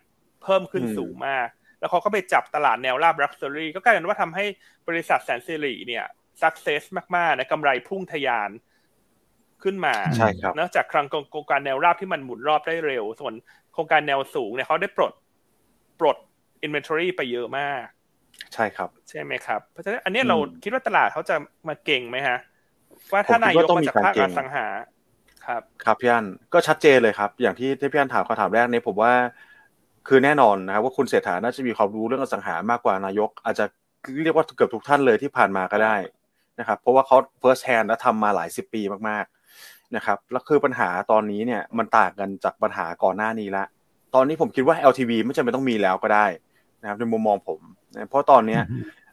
เพิ่มขึ้นสูงมาก แล้วเขาก็ไปจับตลาดแนวราบ luxury ก็กลายเป็นว่าทำให้บริษัทแสนสิริเนี่ย success มากๆนะกำไรพุ่งทะยานขึ้นมาใช่ครับนอกจากครั้งโครงการแนวราบที่มันหมุนรอบได้เร็ว ส่วนโครงการแนวสูงเนี่ยเขาได้ปลดปลด inventory ไปเยอะมาก ใช่ครับ ใช่ไหมครับ เพราะฉะนั้นอันนี้เราคิดว่าตลาดเขาจะมาเก็งไหมฮะ ว่าถ้านายกมาจากภาคอสังหาครับครับพี่อันก็ชัดเจนเลยครับ อย่างที่ที่พี่อันถามคำถามแรกนี้ผมว่า คือแน่นอนนะครับว่าคุณเศรษฐาน่าจะมีความรู้เรื่องอสังหามากกว่านายก อาจจะเรียกว่าเกือบทุกท่านเลยที่ผ่านมาก็ได้ นะครับเพราะว่าเขา first hand และทำมาหลายสิบปีมากนะครับแล้วคือปัญหาตอนนี้เนี่ยมันต่างกันจากปัญหาก่อนหน้านี้ละ ตอนนี้ผมคิดว่า LTV ไม่จำเป็นต้องมีแล้วก็ได้นะครับในมุมมองผมเพราะตอนเนี้ย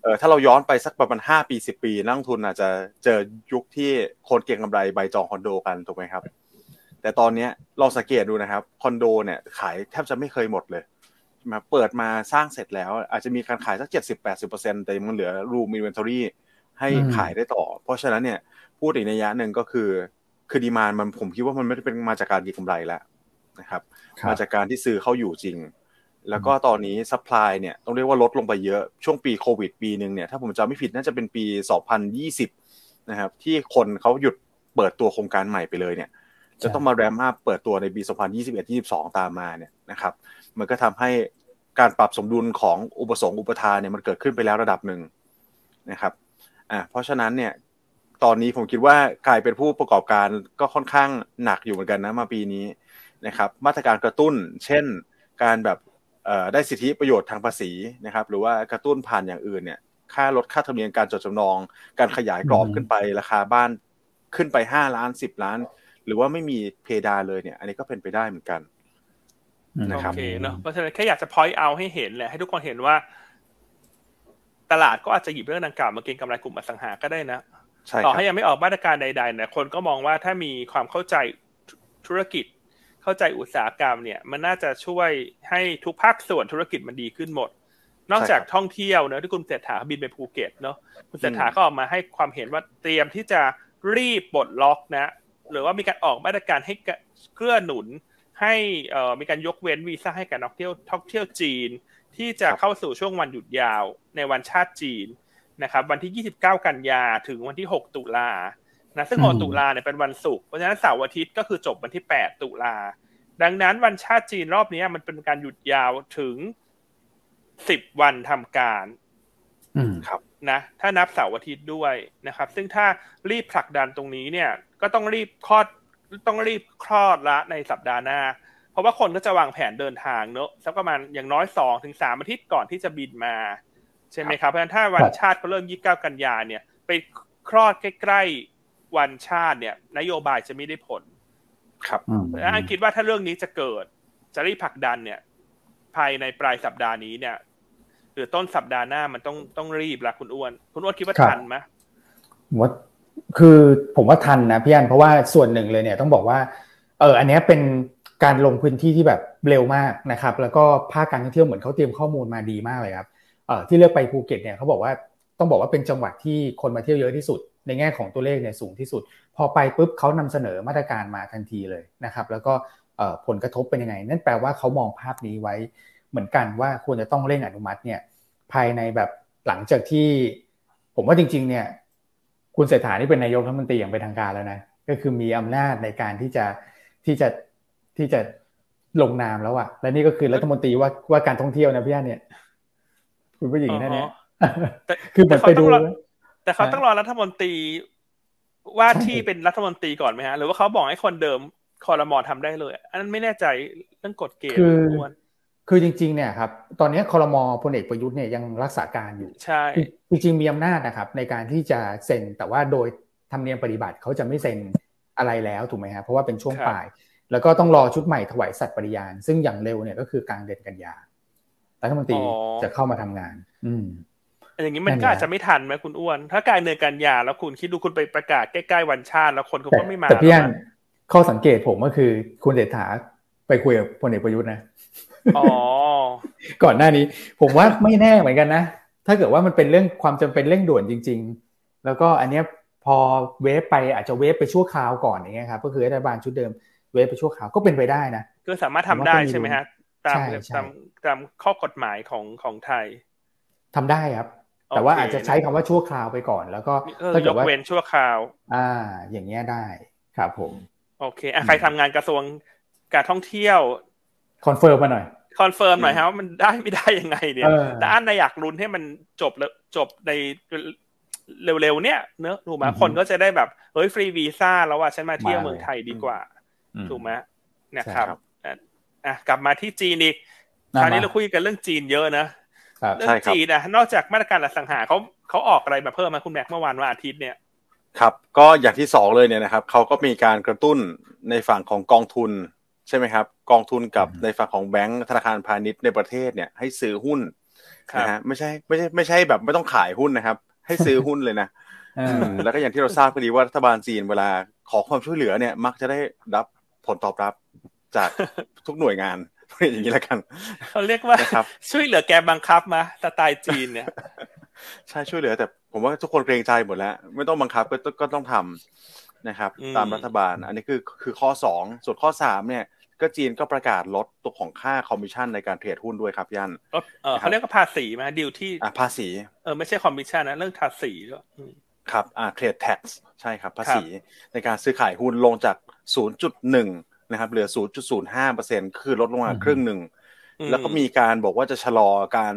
เออถ้าเราย้อนไปสักประมาณห้าปีสิบปี นักทุนอาจจะเจอยุคที่คนเก่งกำไรใบจองคอนโดกันถูกไหมครับ แต่ตอนนี้ลองสังเกตดูนะครับคอนโดเนี่ยขายแทบจะไม่เคยหมดเลยมาเปิดมาสร้างเสร็จแล้ว อาจจะมีการขายสักเจ็ดสิบแปดสิบเปอร์เซ็นแต่มันเหลือรูมอินเวนทอรี่ ให้ขายได้ต่อ เพราะฉะนั้นเนี่ยพูดอีกนัยยะหนึ่งก็คือ คือ demand มันผมคิดว่ามันไม่ได้เป็นมาจากการเก็งกำไรแล้วนะครับมาจากการที่ซื้อเข้าอยู่จริง แล้วก็ตอนนี้ supply เนี่ยต้องเรียกว่าลดลงไปเยอะช่วงปีโควิดปีหนึ่งเนี่ยถ้าผมจำไม่ผิดน่าจะเป็นปี 2020นะครับที่คนเขาหยุดเปิดตัวโครงการใหม่ไปเลยเนี่ยจะต้องมา ramp up เปิดตัวในปี 2021-22 ตามมาเนี่ยนะครับ มันก็ทำให้การปรับสมดุลของอุปสงค์อุปทานเนี่ยมันเกิดขึ้นไปแล้วระดับหนึ่งนะครับ อ่าเพราะฉะนั้นเนี่ยตอนนี้ผมคิดว่ากลายเป็นผู้ประกอบการก็ค่อนข้างหนักอยู่เหมือนกันนะมาปีนี้นะครับ มาตรการกระตุ้น เช่น การแบบได้สิทธิประโยชน์ทางภาษีนะครับ หรือว่ากระตุ้นผ่านอย่างอื่นเนี่ย ค่าลดค่าธรรมเนียมการจดจำนอง การขยายกรอบขึ้นไปราคาบ้านขึ้นไปห้าล้านสิบล้าน หรือว่าไม่มีเพดานเลยเนี่ย อันนี้ก็เป็นไปได้เหมือนกันนะครับโอเคเนาะเพราะฉะนั้นแค่อยากจะพอยต์เอาให้เห็นแหละให้ทุกคนเห็นว่า ตลาดก็อาจจะหยิบเรื่องดังกล่าวมาเก็งกำไรกลุ่มอสังหาก็ได้นะต่อให้ยังไม่ออกมาตรการใดๆเนี่ยคนก็มองว่าถ้ามีความเข้าใจธุรกิจ เข้าใจอุตสาหกรรมเนี่ย มันน่าจะช่วยให้ทุกภาคส่วนธุรกิจมันดีขึ้นหมด นอกจากท่องเที่ยวเนอะที่คุณเศรษฐาบินไปภูเก็ตเนอะคุณเศรษฐาก็ออกมาให้ความเห็นว่าเตรียมที่จะรีบปลดล็อกนะ หรือว่ามีการออกมาตรการให้เกื้อหนุนให้มีการยกเว้นวีซ่าให้กับนักเที่ยวท่องเที่ยวจีน ที่จะเข้าสู่ช่วงวันหยุดยาวในวันชาติจีนนะครับ วันที่ 29 กันยาถึงวันที่ 6 ตุลานะซึ่ง6ตุลาเนี่ยเป็นวันศุกร์เพราะฉะนั้นเสาร์อาทิตย์ก็คือจบวันที่ 8 ตุลาดังนั้นวันชาติจีนรอบนี้มันเป็นการหยุดยาวถึงสิบวันทำการอืมครับนะถ้านับเสาร์อาทิตย์ด้วยนะครับ ซึ่งถ้ารีบผลักดันตรงนี้เนี่ย ก็ต้องรีบคลอดต้องรีบคลอดละในสัปดาห์หน้า เพราะว่าคนก็จะวางแผนเดินทางเนอะสักประมาณอย่างน้อยสองถึงสามอาทิตย์ก่อนที่จะบินมา ใช่ไหมครับเพราะฉะนั้นถ้าวันชาติเขาเริ่มยี่สิบเก้ากันยาเนี่ย ไปคลอดใกล้ๆวันชาติเนี่ย นโยบายจะไม่ได้ผล ครับแล้วอันคิดว่าถ้าเรื่องนี้จะเกิดจะรีบผลักดันเนี่ย ภายในปลายสัปดาห์นี้เนี่ย หรือต้นสัปดาห์หน้ามันต้องต้องรีบละคุณอ้วน คุณอ้วนคิดว่าทันไหมว่าคือผมว่าทันนะพี่อันเพราะว่าส่วนหนึ่งเลยเนี่ยต้องบอกว่า เออ อันนี้เป็น การลงพื้นที่ที่แบบเร็วมากนะครับ แล้วก็ภาคการท่องเที่ยวเหมือนเขาเตรียมข้อมูลมาดีมากเลยครับเออที่เลือกไปภูเก็ตเนี่ยเขาบอกว่าต้องบอกว่าเป็นจังหวัดที่คนมาเที่ยวเยอะที่สุด ในแง่ของตัวเลขเนี่ยสูงที่สุด พอไปปุ๊บเขานำเสนอมาตรการมาทันทีเลยนะครับ แล้วก็ผลกระทบเป็นยังไง นั่นแปลว่าเขามองภาพนี้ไว้เหมือนกันว่าควรจะต้องเร่งอนุมัติเนี่ยภายในแบบหลังจากที่ ผมว่าจริง ๆ เนี่ยคุณเศรษฐานี่เป็นนายกรัฐมนตรีอย่างเป็นทางการแล้วนะก็คือมีอำนาจในการที่จะที่จะ ที่จะลงนามแล้วอะและนี่ก็คือรัฐมนตรีว่าว่าการท่องเที่ยวนะพี่อันเนี่ย คุณผู้หญิงนั่นเนี่ยคือเหมือนไปดู แต่เขาต้องรอรัฐมนตรีว่าที่เป็นรัฐมนตรีก่อนไหมฮะ หรือว่าเขาบอกให้คนเดิมคอรมอทำได้เลย อันนั้นไม่แน่ใจเรื่องกฎเกณฑ์คือคือจริง ๆ เนี่ยครับ ตอนนี้คอรมอพลเอกประยุทธ์เนี่ยยังรักษาการอยู่ ใช่ จริงๆมีอำนาจนะครับ ในการที่จะเซ็น แต่ว่าโดยธรรมเนียมปฏิบัติเขาจะไม่เซ็นอะไรแล้วถูกไหมครับเพราะว่าเป็นช่วงปลาย แล้วก็ต้องรอชุดใหม่ถวายสัตย์ปริญาณซึ่งอย่างเร็วเนี่ยก็คือกลางเดือนกันยารัฐมนตรีจะเข้ามาทำงาน อืมอย่างนี้มันก็อาจจะไม่ทันไหมคุณอ้วน ถ้ากลางเดือนกันยาแล้วคุณคิดดูคุณไปประกาศใกล้ๆวันชาติ แล้วคนเขาก็ไม่มาแต่พี่อันข้อสังเกตผมก็คือคุณเดชถาไปคุยกับพลเอกประยุทธ์นะอ๋อก่อนหน้านี้ ผมว่าไม่แน่เหมือนกันนะถ้าเกิดว่ามันเป็นเรื่องความจำเป็นเร่งด่วนจริง ๆ แล้วก็อันเนี้ยพอเวฟไปอาจจะเวฟไปชั่วคราวก่อนอย่างเงี้ยครับก็คือรัฐบาลชุดเดิม เวฟไปชั่วคราวก็เป็นไปได้นะก็สามารถทำได้ใช่ไหมฮะตามตามตามข้อกฎหมายของของไทยทำได้ครับ แต่ว่าอาจจะใช้คำว่าชั่วคราวไปก่อน แล้วก็ถ้าเกิดว่าเว้นชั่วคราว อ่า อย่างเงี้ยได้ครับผม โอเคอะใครทำงานกระทรวงการท่องเที่ยว confirm มาหน่อย confirm หน่อยครับว่ามันได้ไม่ได้ยังไงเนี่ยแต่อันอยากลุ้นให้มันจบแล้วจบในเร็วๆเนี่ยเนอะถูกไหมคนก็จะได้แบบเฮ้ยฟรีวีซ่าแล้วว่าฉันมาเที่ยวเมืองไทยดีกว่า ถูกไหมนะครับอะกลับมาที่จีนอีกคราวนี้เราคุยกันเรื่องจีนเยอะนะเรื่องจีนนะนอกจากมาตรการอสังหาเขาเขาออกอะไรมาเพิ่มมาคุณแม็กเมื่อวานวันอาทิตย์เนี่ยครับก็อย่างที่สองเลยเนี่ยนะครับเขาก็มีการกระตุ้นในฝั่งของกองทุนใช่ไหมครับ กองทุนกับในฝั่งของแบงก์ธนาคารพาณิชย์ในประเทศเนี่ยให้ซื้อหุ้นนะฮะไม่ใช่ไม่ใช่ไม่ใช่แบบไม่ต้องขายหุ้นนะครับ ให้ซื้อหุ้นเลยนะแล้วก็อย่างที่เราทราบก็ดีว่ารัฐบาลจีนเวลาขอความช่วยเหลือเนี่ย มักจะได้รับ ผลตอบรับจากทุกหน่วยงานอย่างนี้แล้วกันเขาเรียกว่าช่วยเหลือแกมบังคับมาสไตล์จีนเนี่ยใช่ช่วยเหลือ แต่ผมว่าทุกคนเกรงใจหมดแล้ว ไม่ต้องบังคับก็ก็ต้องทำนะครับ ตามรัฐบาล อันนี้คือคือข้อสองส่วนข้อสามเนี่ย ก็จีนก็ประกาศลดตัวของค่าคอมมิชชั่นในการ trade หุ้นด้วยครับยันเขาเรียกว่าภาษี stamp duty อ่าภาษีเออไม่ใช่คอมมิชชั่นนะเรื่องภาษีด้วย ครับอ่า trade tax ใช่ครับภาษีในการซื้อขายหุ้นลงจาก 0.1 นะครับ เหลือ 0.05%คือลดลงมาครึ่งหนึ่ง แล้วก็มีการบอกว่าจะชะลอการ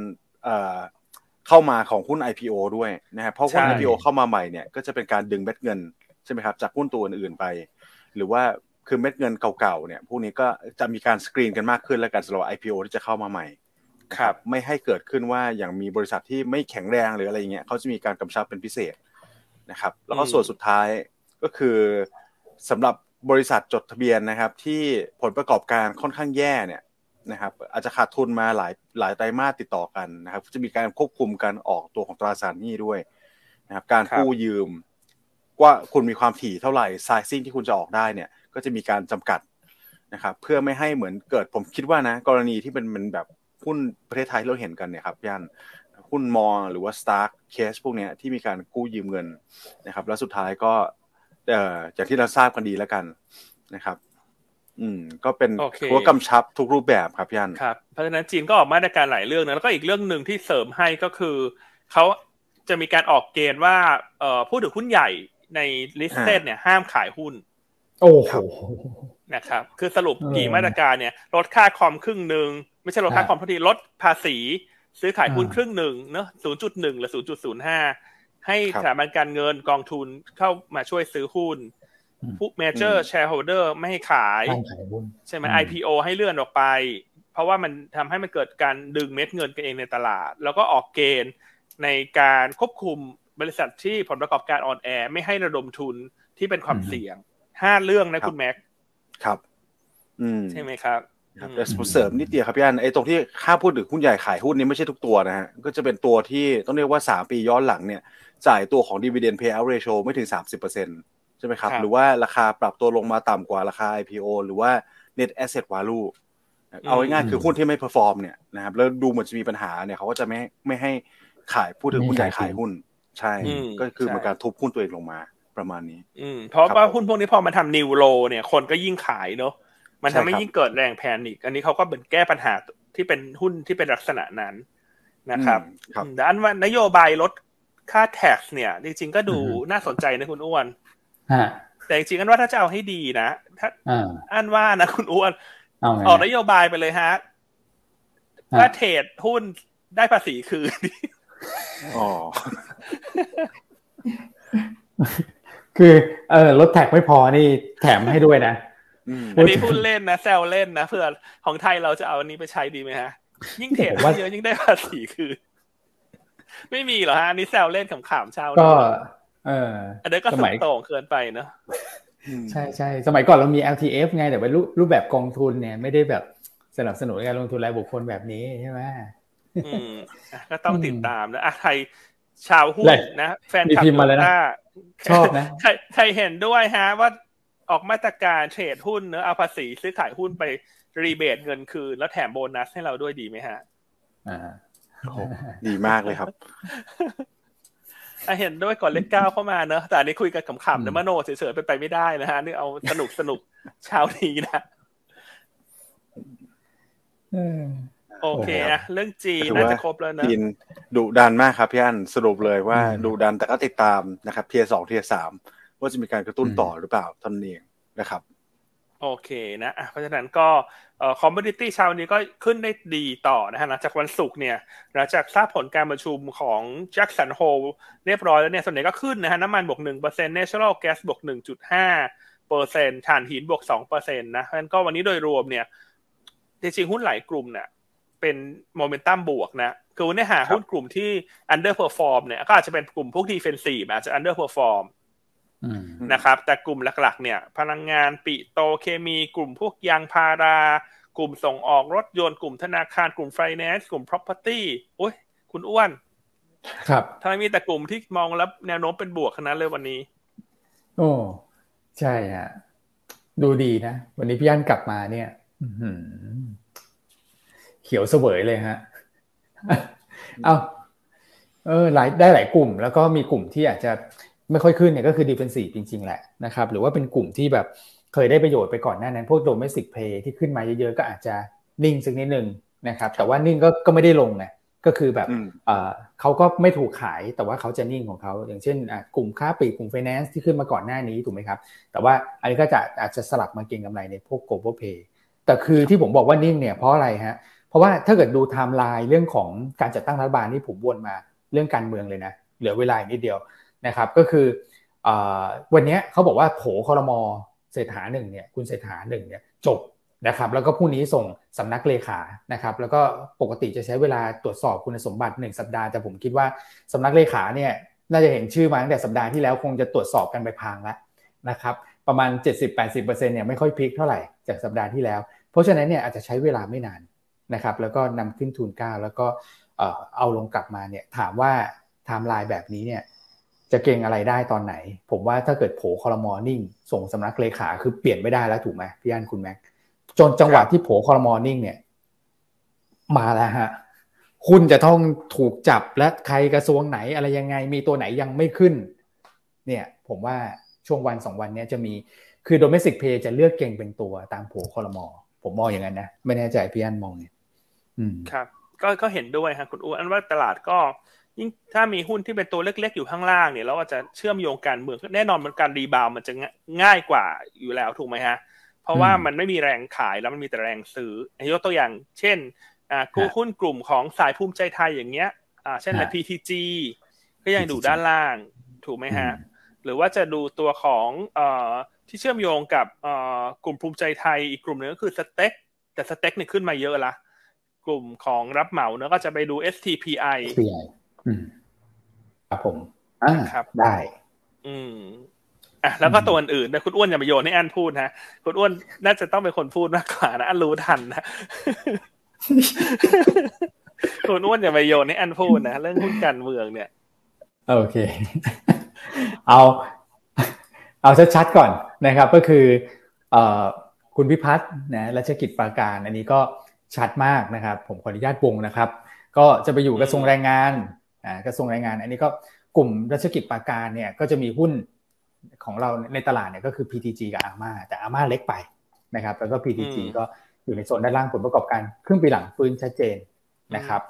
เข้ามาของหุ้น IPO ด้วยนะครับเพราะหุ้น IPO เข้ามาใหม่เนี่ยก็จะเป็นการดึงเม็ดเงินใช่ไหมครับจากหุ้นตัวอื่นไป หรือว่าคือเม็ดเงินเก่าๆเนี่ยพวกนี้ก็จะมีการสกรีนกันมากขึ้นและการสำหรับ IPO ที่จะเข้ามาใหม่ครับไม่ให้เกิดขึ้นว่าอย่างมีบริษัทที่ไม่แข็งแรงหรืออะไรเงี้ยเขาจะมีการกำชับเป็นพิเศษ นะครับ แล้วก็ส่วนสุดท้ายก็คือสำหรับบริษัทจดทะเบียนนะครับ ที่ผลประกอบการค่อนข้างแย่เนี่ยนะครับ อาจจะขาดทุนมาหลายหลายไตรมาสติดต่อกันนะครับ จะมีการควบคุมการออกตัวของตราสารหนี้ด้วยนะครับ การกู้ยืม ว่าคุณมีความถี่เท่าไหร่ไซซิ่งที่คุณจะออกได้เนี่ย ก็จะมีการจำกัดนะครับ เพื่อไม่ให้เหมือนเกิดผมคิดว่านะ กรณีที่เป็นมันแบบหุ้นประเทศไทยเราเห็นกันเนี่ยครับย่าน หุ้น MORE หรือว่าสตาร์ k เคสพวกนี้ที่มีการกู้ยืมเงินนะครับ แล้วสุดท้ายก็เอ่อจากที่เราทราบกันดีแล้วกันนะครับ อืม ก็เป็นหัวกำชับทุกรูปแบบครับพี่อันครับเพราะฉะนั้นจีนก็ออกมาตรการหลายเรื่องนะแล้วก็อีกเรื่องหนึ่งที่เสริมให้ก็คือเขาจะมีการออกเกณฑ์ว่าเอ่อผู้ถือหุ้นใหญ่ใน listed เนี่ยห้ามขายหุ้น โอ้โหนะครับ คือสรุปกี่มาตรการเนี่ย ลดค่าคอมครึ่งหนึ่งไม่ใช่ลดค่าคอมพอดีลดภาษี ซื้อขายหุ้นครึ่งหนึ่งเนอะศูนย์จุดหนึ่งหรือศูนย์จุดศูนย์ห้าให้สถาบันการเงินกองทุนเข้ามาช่วยซื้อหุ้นผู้เมเจอร์แชร์โฮเดอร์ไม่ให้ขาย ใช่ไหม IPO ให้เลื่อนออกไป เพราะว่ามันทำให้มันเกิดการดึงเม็ดเงินกันเองในตลาด แล้วก็ออกเกณฑ์ในการควบคุมบริษัทที่ผลประกอบการอ่อนแอไม่ให้ระดมทุนที่เป็นความเสี่ยงห้าเรื่องนะคุณแม็กครับ อืมใช่ไหมครับ ครับแต่เสริมนิดเดียวครับพี่อันไอ้ตรงที่ค่าพูดถึงหุ้นใหญ่ขายหุ้นนี้ไม่ใช่ทุกตัวนะฮะก็จะเป็นตัวที่ต้องเรียกว่าสามปีย้อนหลังเนี่ยจ่ายตัวของ dividend payout ratio ไม่ถึงสามสิบเปอร์เซ็นใช่ไหมครับ หรือว่าราคาปรับตัวลงมาต่ำกว่าราคา IPO หรือว่า net asset value เอาง่ายๆคือหุ้นที่ไม่ perform เนี่ยนะครับแล้วดูเหมือนจะมีปัญหาเนี่ยเขาก็จะไม่ไม่ให้ขายพูดถึงหุ้นใหญ่ขายหุ้น ใช่ก็คือเป็นการทุบหุ้นตัวเองลงมาประมาณนี้ อืเพราะว่าหุ้นพวกนี้พอมาทำ new low เนี่ยคนก็ยิ่งขายเนาะ มันทำให้ยิ่งเกิดแรง panic อันนี้เขาก็เหมือนแก้ปัญหาที่เป็นหุ้นที่เป็นลักษณะนั้นนะครับแต่อันว่านโยบายลดค่า tax เนี่ย จริงๆก็ดูน่าสนใจนะคุณอ้วนแต่จริงๆอันว่าถ้าจะเอาให้ดีนะถ้าอันว่านะคุณอ้วนออกนโยบายไปเลยฮะถ้า trade หุ้นได้ภาษีคืนอ๋อคือ เออลดแท็กไม่พอนี่แถมให้ด้วยนะ อันนี้พูดเล่นนะแซวเล่นนะเพื่อของไทยเราจะเอาอันนี้ไปใช้ดีไหมฮะ ยิ่งเทรดเยอะยิ่งได้ภาษีคือ ไม่มีหรอฮะอันนี้แซวเล่นขำๆเช้าก็ เอออันนี้ก็สมัยโต่งเกินไปเนาะใช่ใช่สมัยก่อนเรามี LTF ไงแต่เป็นรูปแบบกองทุนเนี่ย ไม่ได้แบบสนับสนุนการลงทุนรายบุคคลแบบนี้ใช่ไหมอืมก็ต้องติดตามนะอะใครชาวหุ้นนะ แฟนคลับมาเลยนะชอบนะใครใครเห็นด้วยฮะว่า ออกมาตรการเทรดหุ้นเนอะเอาภาษีซื้อขายหุ้นไปรีเบทเงินคืน แล้วแถมโบนัสให้เราด้วยดีไหมฮะอ่าดีมากเลยครับเห็นด้วยก่อนเลขเก้าเข้ามาเนอะแต่อันนี้คุยกันขำๆนะมโนเฉยๆไปไปไม่ได้นะฮะนี่เอาสนุกสนุกเช้านี้นะโอเคอะเรื่องจีนน่าจะครบแล้วนะจีนดุดันมากครับพี่อันสรุปเลยว่าดุดันแต่ก็ติดตามนะครับเทียสองเทียสาม ว่าจะมีการกระตุ้นต่อหรือเปล่าท่านเองนะครับ โอเคนะเพราะฉะนั้นก็ commodity เช้านี้ก็ขึ้นได้ดีต่อนะฮะหลังจากวันศุกร์เนี่ยหลังจากทราบผลการประชุมของ Jackson Hole เรียบร้อยแล้วเนี่ยส่วนใหญ่ก็ขึ้นนะฮะน้ำมันบวกหนึ่งเปอร์เซ็นต์ natural gas บวกหนึ่งจุดห้าเปอร์เซ็นต์ถ่านหินบวกสองเปอร์เซ็นต์นะเพราะฉะนั้นก็วันนี้โดยรวมเนี่ยจริงๆหุ้นหลายกลุ่มเนี่ยเป็นโมเมนตัมบวกนะคือวันนี้หาหุ้นกลุ่มที่ underperform เนี่ยก็อาจจะเป็นกลุ่มพวก defensive อาจจะ underperform นะครับ แต่กลุ่มหลักๆ เนี่ย พลังงานปิโตเคมี กลุ่มพวกยางพารา กลุ่มส่งออกรถยนต์ กลุ่มธนาคาร กลุ่มไฟแนนซ์ กลุ่ม property โอ้ย คุณอ้วน ครับทำไมมีแต่กลุ่มที่มองแล้วแนวโน้มเป็นบวกขนาดเลยวันนี้ โอ้ ใช่ฮะ ดูดีนะ วันนี้พี่อันกลับมาเนี่ยเขียวเสวยเลยฮะ เอาเออหลายได้หลายกลุ่ม แล้วก็มีกลุ่มที่อาจจะ ไม่ค่อยขึ้นเนี่ยก็คือ defensive จริง ๆ แหละนะครับหรือว่าเป็นกลุ่มที่แบบเคยได้ประโยชน์ไปก่อนหน้านั้น พวก domestic play ที่ขึ้นมาเยอะๆ ก็อาจจะนิ่งสักนิดนึงนะครับแต่ว่านิ่งก็ก็ไม่ได้ลงไงก็คือแบบเขาก็ไม่ถูกขายแต่ว่าเขาจะนิ่งของเขาอย่างเช่นกลุ่มค้าปลีกกลุ่มไฟแนนซ์ที่ขึ้นมาก่อนหน้านี้ถูกไหมครับแต่ว่าอันนี้ก็จะอาจจะสลับมาเก็งกำไรในพวก global play แต่คือที่ผมบอกว่านิ่งเนี่ยเพราะอะไรฮะเพราะว่าถ้าเกิดดูไทม์ไลน์เรื่องของการจัดตั้งรัฐบาลที่ผมวนมาเรื่องการเมืองเลยนะเหลือเวลาอีกนิดเดียว นะครับก็คือวันนี้เขาบอกว่าโผคอรมอเศรษฐาหนึ่งเนี่ยคุณเศรษฐาหนึ่งเนี่ยจบนะครับแล้วก็พรุ่งนี้ส่งสำนักเลขานะครับแล้วก็ปกติจะใช้เวลาตรวจสอบคุณสมบัติ 1 สัปดาห์แต่ผมคิดว่าสำนักเลขาเนี่ยน่าจะเห็นชื่อมาตั้งแต่สัปดาห์ที่แล้วคงจะตรวจสอบกันไปพลางแล้วนะครับประมาณ 70-80%เนี่ยไม่ค่อยพลิกเท่าไหร่จากสัปดาห์ที่แล้ว เพราะฉะนั้นเนี่ยอาจจะใช้เวลาไม่นานนะครับแล้วก็นำขึ้นทูลเกล้าแล้วก็เอาลงกลับมาเนี่ยถามว่าไทม์ไลน์แบบนี้เนี่ย จะเก็งอะไรได้ตอนไหน ผมว่าถ้าเกิดโผคอรมอนิ่ง ส่งสำนักเลขาคือเปลี่ยนไม่ได้แล้วถูกไหมพี่อันคุณแม็กจนจังหวะที่โผคอรมอนิ่ง เนี่ย มาแล้วฮะคุณจะต้องถูกจับและใครกระทรวงไหนอะไรยังไง มีตัวไหนยังไม่ขึ้น เนี่ย ผมว่าช่วงวันสองวันนี้จะมีคือโดเมสิกเพย์จะเลือกเก่งเป็นตัวตามโผคอรมอผมมองอย่างนั้นนะ ไม่แน่ใจพี่อันมองเนี่ยอืมครับ ก็ก็เห็นด้วยครับคุณอูอันว่าตลาดก็ ยิ่งถ้ามีหุ้นที่เป็นตัวเล็ก ๆ อยู่ข้างล่างเนี่ยเราก็จะเชื่อมโยงการเมืองแน่นอนมันการรีบาวมันจะง่ายกว่าอยู่แล้วถูกไหมฮะ เพราะว่ามันไม่มีแรงขายแล้วมันมีแต่แรงซื้อยกตัวอย่าง เช่นอ่ากูหุ้นกลุ่มของสายภูมิใจไทยอย่างเงี้ยอ่าเช่นอะไร PTG ก็ยังดูด้านล่างถูกไหมฮะ หรือว่าจะดูตัวของเอ่อที่เชื่อมโยงกับเอ่อกลุ่มภูมิใจไทยอีกกลุ่มหนึ่งก็คือสเต็กแต่สเต็กเนี่ยขึ้นมาเยอะละกลุ่มของรับเหมาเนอะก็จะไปดู STPI ครับผมอ่าครับได้ อืมอะแล้วก็ตัวอื่นแต่คุณอ้วนอย่ามาโยนให้อันพูดนะคุณอ้วนน่าจะต้องเป็นคนพูดมากกว่านะอันรู้ทันนะคุณอ้วนอย่ามาโยนให้อันพูดนะเรื่องหุ้นการเมืองเนี่ย โอเค เอา เอาชัดๆก่อนนะครับ ก็คือ เอ่อคุณพิพัฒน์นะรัชกิจปราการ อันนี้ก็ชัดมากนะครับ ผมขออนุญาตวงนะครับ ก็จะไปอยู่กระทรวงแรงงานอ่า กระทรวงแรงงาน อันนี้ก็กลุ่มรัชกิจปราการเนี่ยก็จะมีหุ้นของเราในตลาดเนี่ยก็คือ PTG กับอาม่าแต่อาม่าเล็กไปนะครับ แล้วก็ PTG ก็อยู่ในโซนด้านล่างผลประกอบการครึ่งปีหลังฟื้นชัดเจนนะครับ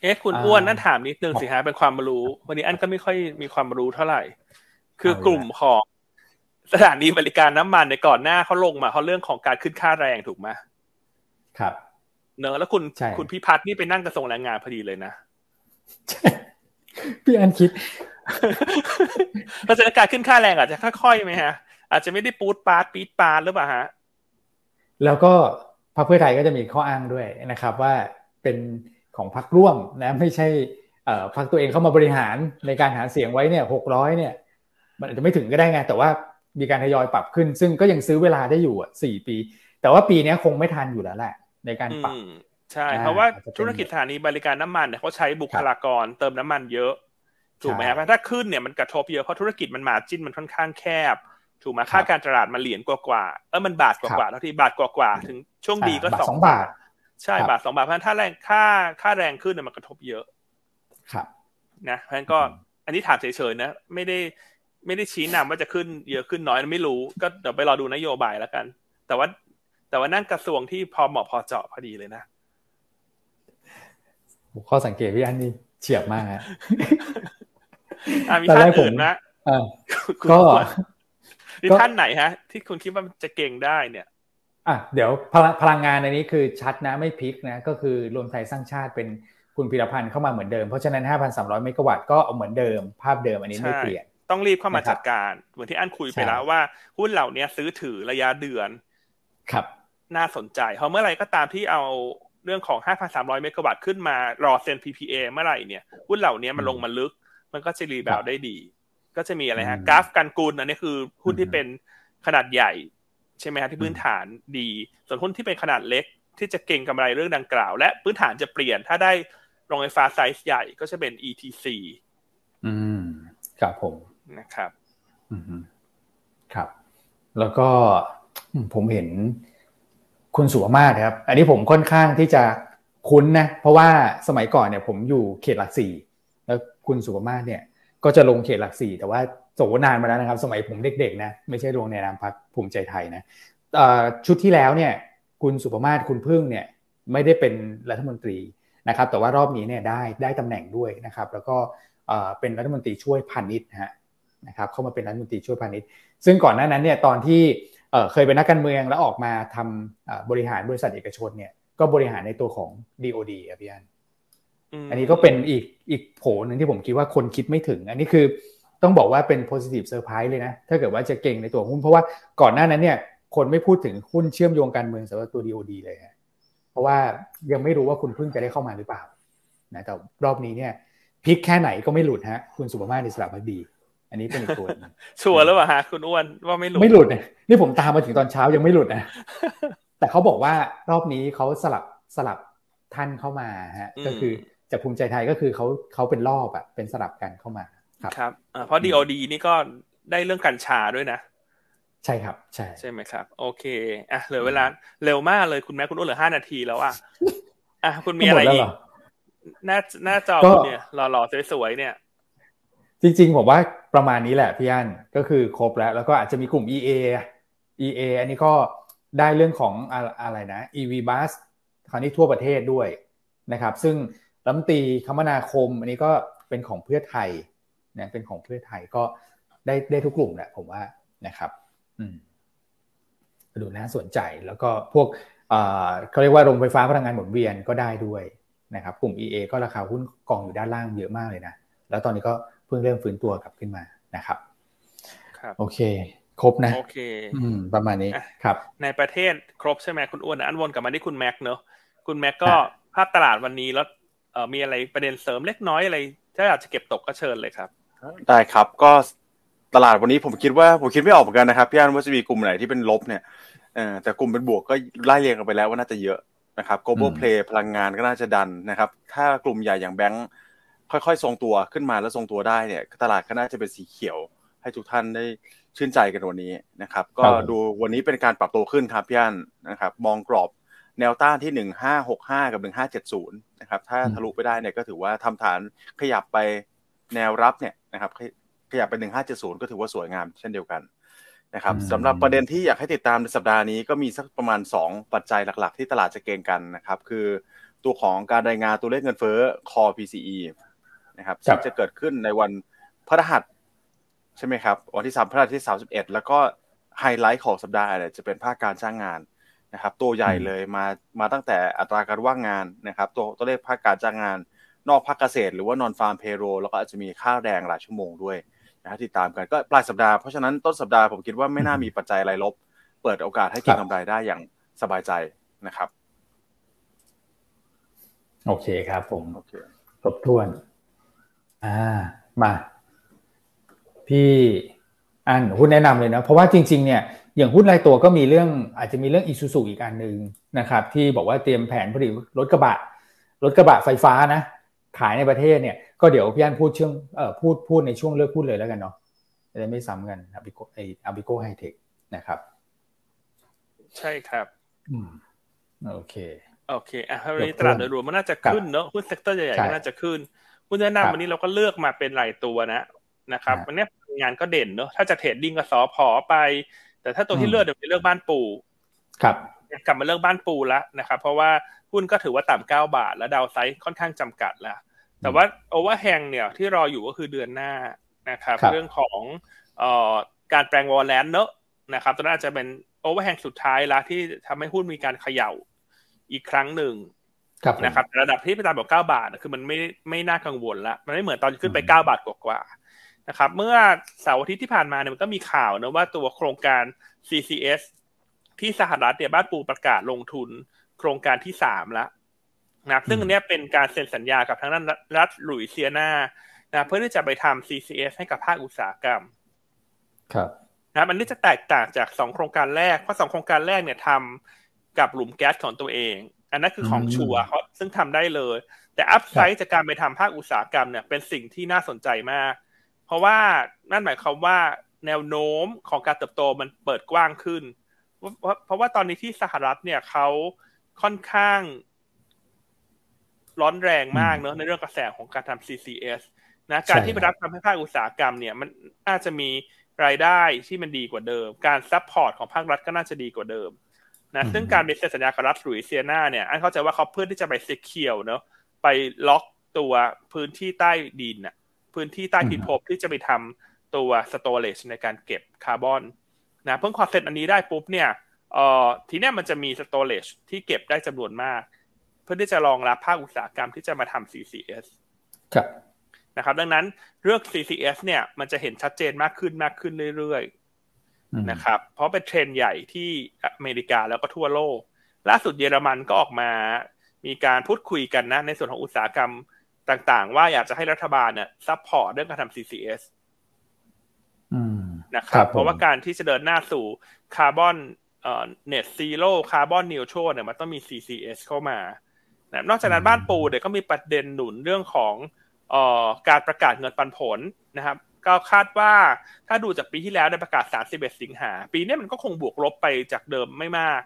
เอ๊ะคุณอ้วนนั่นถามนิดนึงสิฮะเป็นความรู้ วันนี้อันก็ไม่ค่อยมีความรู้เท่าไหร่ คือกลุ่มของสถานีบริการน้ำมันในก่อนหน้าเขาลงมาเขาเรื่องของการขึ้นค่าแรงถูกไหมครับ เนอะแล้วคุณคุณพิพัฒน์นี่ไปนั่งกระทรวงแรงงานพอดีเลยนะ พี่อันคิดเพราะฉะนั้นการขึ้นค่าแรงอาจจะค่อยๆไหมฮะ อาจจะไม่ได้ปูดปาร์ตปีดปาร์ตหรือเปล่าฮะ แล้วก็พรรคเพื่อไทยก็จะมีข้ออ้างด้วยนะครับ ว่าเป็นของพรรคร่วมนะไม่ใช่เอ่อพรรคตัวเองเข้ามาบริหารในการหาเสียงไว้เนี่ยหกร้อยเนี่ย มันอาจจะไม่ถึงก็ได้ไง แต่ว่ามีการทยอยปรับขึ้น ซึ่งก็ยังซื้อเวลาได้อยู่อะสี่ปี แต่ว่าปีนี้คงไม่ทันอยู่แล้วแหละในการปรับ ใช่ เพราะว่าธุรกิจสถานีบริการน้ำมันเนี่ยเขาใช้บุคลากรเติมน้ำมันเยอะถูกไหมครับถ้าขึ้นเนี่ยมันกระทบเยอะเพราะธุรกิจมันมาจิ้นมันค่อนข้างแคบ ถูกไหมค่าการตลาดมันเหรียญกว่าๆเออมันบาทกว่าๆเท่าที่บาทกว่าๆถึงช่วงดีก็สองบาท ใช่บาทสองบาทเพราะถ้าแรงค่าค่าแรงขึ้นเนี่ยมันกระทบเยอะ ครับ นะเพราะฉะนั้นก็อันนี้ถามเฉยๆนะ ไม่ได้ไม่ได้ชี้นำว่าจะขึ้นเยอะขึ้นน้อยไม่รู้ก็เดี๋ยวไปรอดูนโยบายแล้วกัน แต่ว่าแต่ว่านั่นกระทรวงที่พอเหมาะพอเจาะพอดีเลยนะ ข้อสังเกตพี่อันนี้เฉียบมากฮะมีท่านอื่นนะก็มีท่านไหนฮะ ที่คุณคิดว่าจะเก่งได้เนี่ย อะเดี๋ยวพลังงานในนี้คือชัดนะไม่พลิกนะ ก็คือรวมไทยสร้างชาติเป็นคุณพิรพันธ์เข้ามาเหมือนเดิม เพราะฉะนั้น 5,300 เมกะวัตต์ก็เหมือนเดิม ภาพเดิมอันนี้ไม่เปลี่ยน ต้องรีบเข้ามาจัดการ เหมือนที่อันคุยไปแล้วว่า หุ้นเหล่านี้ซื้อถือระยะเดือน ครับ น่าสนใจเพราะเมื่อไหร่ก็ตามที่เอา เรื่องของ 5,300 เมกะวัตต์ขึ้นมารอเซ็น PPA เมื่อไหร่เนี่ยหุ้นเหล่านี้มันลงมาลึก มันก็จะรีบาวได้ดี ก็จะมีอะไรฮะกราฟการกุลอันนี้คือหุ้นที่เป็นขนาดใหญ่ ใช่ไหมฮะที่พื้นฐานดี ส่วนหุ้นที่เป็นขนาดเล็กที่จะเก่งกำไรเรื่องดังกล่าว และพื้นฐานจะเปลี่ยนถ้าได้โรงไฟฟ้าไซส์ใหญ่ก็จะเป็น ETC อืมครับผมนะครับ อืมครับ แล้วก็ผมเห็น คุณสุวมาศครับ อันนี้ผมค่อนข้างที่จะคุ้นนะ เพราะว่าสมัยก่อนเนี่ยผมอยู่เขตหลักสี่แล้วคุณสุภมาศเนี่ยก็จะลงเขตหลักสี่แต่ว่าโสนานมาแล้วนะครับ สมัยผมเด็กๆนะไม่ใช่ลงในนามพักภูมิใจไทยนะชุดที่แล้วเนี่ยคุณสุภมาศคุณพึ่งเนี่ยไม่ได้เป็นรัฐมนตรีนะครับ แต่ว่ารอบนี้เนี่ยได้ได้ตำแหน่งด้วยนะครับ แล้วก็เป็นรัฐมนตรีช่วยพาณิชย์ฮะนะครับเข้ามาเป็นรัฐมนตรีช่วยพาณิชย์ ซึ่งก่อนหน้านั้นเนี่ยตอนที่ เคยเป็นนักการเมืองแล้วออกมาทำบริหารบริษัทเอกชนเนี่ยก็บริหารในตัวของ DOD อะพี่อันอันนี้ก็เป็นอีกอีกโผหนึ่งที่ผมคิดว่าคนคิดไม่ถึง อันนี้คือต้องบอกว่าเป็น positive surprise เลยนะ ถ้าเกิดว่าจะเก่งในตัวหุ้น เพราะว่าก่อนหน้านั้นเนี่ยคนไม่พูดถึงหุ้นเชื่อมโยงการเมืองสำหรับตัว DOD เลยฮะเพราะว่ายังไม่รู้ว่าคุณพึ่งจะได้เข้ามาหรือเปล่านะแต่รอบนี้เนี่ยพิกแค่ไหนก็ไม่หลุดฮะคุณสุภาพในสระพักดี อันนี้เป็นอีกตัวชัวร์หรือเปล่าฮะคุณอ้วนว่าไม่หลุดไม่หลุดเนี่ยนี่ผมตามมาถึงตอนเช้ายังไม่หลุดนะแต่เขาบอกว่ารอบนี้เขาสลับสลับท่านเข้ามาฮะก็คือจากภูมิใจไทยก็คือเขาเขาเป็นรอบอะเป็นสลับกันเข้ามาครับครับเพราะดีโอดีนี่ก็ได้เรื่องกัญชาด้วยนะ ใช่ครับ ใช่ใช่ไหมครับ โอเคอะเหลือเวลาเร็วมากเลยคุณแม่คุณอ้นเหลือห้านาทีแล้วอะอะคุณมีอะไรอีกหน้าหน้าจอเนี่ยหล่อๆสวยๆเนี่ย จริง ๆ ผมว่า ประมาณนี้แหละพี่อันก็คือครบแล้ว แล้วก็อาจจะมีกลุ่ม EA EA อันนี้ก็ได้เรื่องของอะไรนะ EV bus คราวนี้ทั่วประเทศด้วยนะครับ ซึ่งรัมตีคมนาคม อันนี้ก็เป็นของเพื่อไทยนะเป็นของเพื่อไทยก็ได้ได้ทุกกลุ่มแหละผมว่านะครับอืมดูน่าสนใจแล้วก็พวกเขาเรียกว่าโรงไฟฟ้าพลังงานหมุนเวียนก็ได้ด้วยนะครับ กลุ่ม EA ก็ราคาหุ้นกองอยู่ด้านล่างเยอะมากเลยนะ แล้วตอนนี้ก็ เพิ่งเริ่มฟื้นตัวกลับขึ้นมานะครับครับโอเคครบนะโอเคอืมประมาณนี้ครับ ในประเทศครบใช่ไหมคุณอ้วนอันวนกลับมาที่คุณแม็กเนอะคุณแม็กก็ภาพตลาดวันนี้แล้วมีอะไรประเด็นเสริมเล็กน้อยอะไรถ้าอยากจะเก็บตกก็เชิญเลยครับ ได้ครับก็ตลาดวันนี้ผมคิดว่าผมคิดไม่ออกเหมือนกันนะครับพี่อันว่าจะมีกลุ่มไหนที่เป็นลบเนี่ยเออแต่กลุ่มเป็นบวกก็ไล่เรียงกันไปแล้วว่าน่าจะเยอะนะครับ global play พลังงานก็น่าจะดันนะครับ ถ้ากลุ่มใหญ่อย่างแบงค์ ค่อยๆ ทรงตัวขึ้นมาแล้วทรงตัวได้เนี่ยตลาดก็น่าจะเป็นสีเขียว ให้ทุกท่านได้ชื่นใจกันวันนี้นะครับ ก็ดูวันนี้เป็นการปรับตัวขึ้นครับพี่อันนะครับ มองกรอบแนวต้านที่หนึ่งห้าหกห้ากับหนึ่งห้าเจ็ดศูนย์นะครับ ถ้าทะลุไปได้เนี่ยก็ถือว่าทำฐานขยับไปแนวรับเนี่ยนะครับ ขยับไปหนึ่งห้าเจ็ดศูนย์ก็ถือว่าสวยงามเช่นเดียวกันนะครับสำหรับประเด็นที่อยากให้ติดตามในสัปดาห์นี้ก็มีสักประมาณ 2 ปัจจัยหลัก ๆ ที่ตลาดจะเก็งกันนะครับ คือตัวของการรายงานตัวเลขเงินเฟ้อ core PCE นะครับซึ่งจะเกิดขึ้นในวันพฤหัสใช่ไหมครับวันที่สามพฤหัสที่สามสิบเอ็ดแล้วก็ไฮไลท์ของสัปดาห์เนี่ยจะเป็นภาคการจ้างงานนะครับ ตัวใหญ่เลยมามาตั้งแต่อัตราการว่างงานนะครับ ตัวตัวเลขภาคการจ้างงาน นอกภาคเกษตร หรือว่านอนฟาร์มเพโรแล้วก็อาจจะมีค่าแรงหลายชั่วโมงด้วยนะติดตามกันก็ปลายสัปดาห์เพราะฉะนั้นต้นสัปดาห์ผมคิดว่าไม่น่ามีปัจจัยอะไรลบ เปิดโอกาสให้เก็งกำไรได้อย่างสบายใจนะครับ โอเคครับผมโอเคครบถ้วน อ่ามาพี่อันหุ้นแนะนำเลยนะเพราะว่าจริง ๆ เนี่ยอย่างหุ้นรายตัวก็มีเรื่องอาจจะมีเรื่องอิซูซูอีกอันหนึ่งนะครับ ที่บอกว่าเตรียมแผนผลิตรถกระบะรถกระบะไฟฟ้านะ ขายในประเทศเนี่ยก็เดี๋ยวพี่อันพูดเชื่องเอ่อพูดพูดในช่วงเลือกพูดเลยแล้วกันเนาะจะได้ไม่ซ้ำกันอาบิโกไอAAPICO Hitech นะครับ ใช่ครับอืมโอเคโอเคอะวันนี้ตลาดโดยรวมมันน่าจะขึ้นเนาะหุ้น sector ใหญ่ๆก็น่าจะขึ้น หุ้นแนะนำวันนี้เราก็เลือกมาเป็นหลายตัวนะนะครับวันนี้ยางก็เด่นเนาะถ้าจะ trading ก็สอพอไป แต่ถ้าตัวที่เลือกเดี๋ยวไปเลือกบ้านปูครับกลับมาเลือกบ้านปูแล้วนะครับเพราะว่าหุ้นก็ถือว่าต่ำเก้าบาท แล้ว downside ค่อนข้างจำกัดแล้วแต่ว่า overhang เนี่ยที่รออยู่ก็คือเดือนหน้านะครับ เรื่องของออการแปลง warrant เนอะนะครับตัวนั้นอาจจะเป็น overhang สุดท้ายละที่ทำให้หุ้นมีการเขย่าอีกครั้งหนึ่ง นะครับระดับที่ไปตามบอกเก้าบาทคือมันไม่ไม่น่ากังวลละมันไม่เหมือนตอนขึ้นไปเก้าบาทกว่าๆนะครับ เมื่อเสาร์อาทิตย์ที่ผ่านมาเนี่ยมันก็มีข่าวนะว่าตัวโครงการ CCS ที่สหรัฐเนี่ยบ้านปูประกาศลงทุน โครงการที่สามแล้วนะซึ่งอันนี้เป็นการเซ็นสัญญากับทางด้านรัฐหลุยเซียนานะเพื่อที่จะไปทำ CCS ให้กับภาคอุตสาหกรรม ครับนะอันนี้จะแตกต่างจากสองโครงการแรก เพราะสองโครงการแรกเนี่ยทำกับหลุมแก๊สของตัวเอง อันนั้นคือของ sure ซึ่งทำได้เลย แต่ upside จากการไปทำภาคอุตสาหกรรมเนี่ยเป็นสิ่งที่น่าสนใจมาก เพราะว่านั่นหมายความว่าแนวโน้มของการเติบโตมันเปิดกว้างขึ้น เพราะว่าตอนนี้ที่สหรัฐเนี่ยเขาค่อนข้าง ร้อนแรงมากเนอะในเรื่องกระแสของการทำ CCS นะการที่ไปรับทำให้ภาคอุตสาหกรรมเนี่ย มันน่าจะมีรายได้ที่มันดีกว่าเดิม การ support ของภาครัฐก็น่าจะดีกว่าเดิม นะซึ่งการเซ็นสัญญากับรัฐลุยเซียนาเนี่ยอันเข้าใจว่าเขาเพื่อที่จะไป secure เนอะไปล็อกตัวพื้นที่ใต้ดินอะพื้นที่ใต้พิภพที่จะไปทำตัว storage ในการเก็บคาร์บอนนะเพิ่ง concept อันนี้ได้ปุ๊บเนี่ยเอ่อทีเนี้ยมันจะมี storage ที่เก็บได้จำนวนมากเพื่อที่จะรองรับภาคอุตสาหกรรมที่จะมาทำ CCS ครับนะครับ ดังนั้นเรื่อง CCS เนี่ยมันจะเห็นชัดเจนมากขึ้นมากขึ้นเรื่อยๆ นะครับ เพราะเป็นเทรนด์ใหญ่ที่อเมริกาแล้วก็ทั่วโลก ล่าสุดเยอรมันก็ออกมา มีการพูดคุยกันนะ ในส่วนของอุตสาหกรรมต่างๆ ว่าอยากจะให้รัฐบาลเนี่ย support เรื่องการทำ CCS นะครับ เพราะว่าการที่จะเดินหน้าสู่คาร์บอนเอ่อ net zero carbon neutral เนี่ยมันต้องมี CCS เข้ามานะนอกจากนั้นบ้านปูเนี่ยก็มีประเด็นหนุนเรื่องของออการประกาศเงินปันผลนะครับ ก็คาดว่าถ้าดูจากปีที่แล้วได้ประกาศ 31 สิงหา ปีนี้มันก็คงบวกลบไปจากเดิมไม่มาก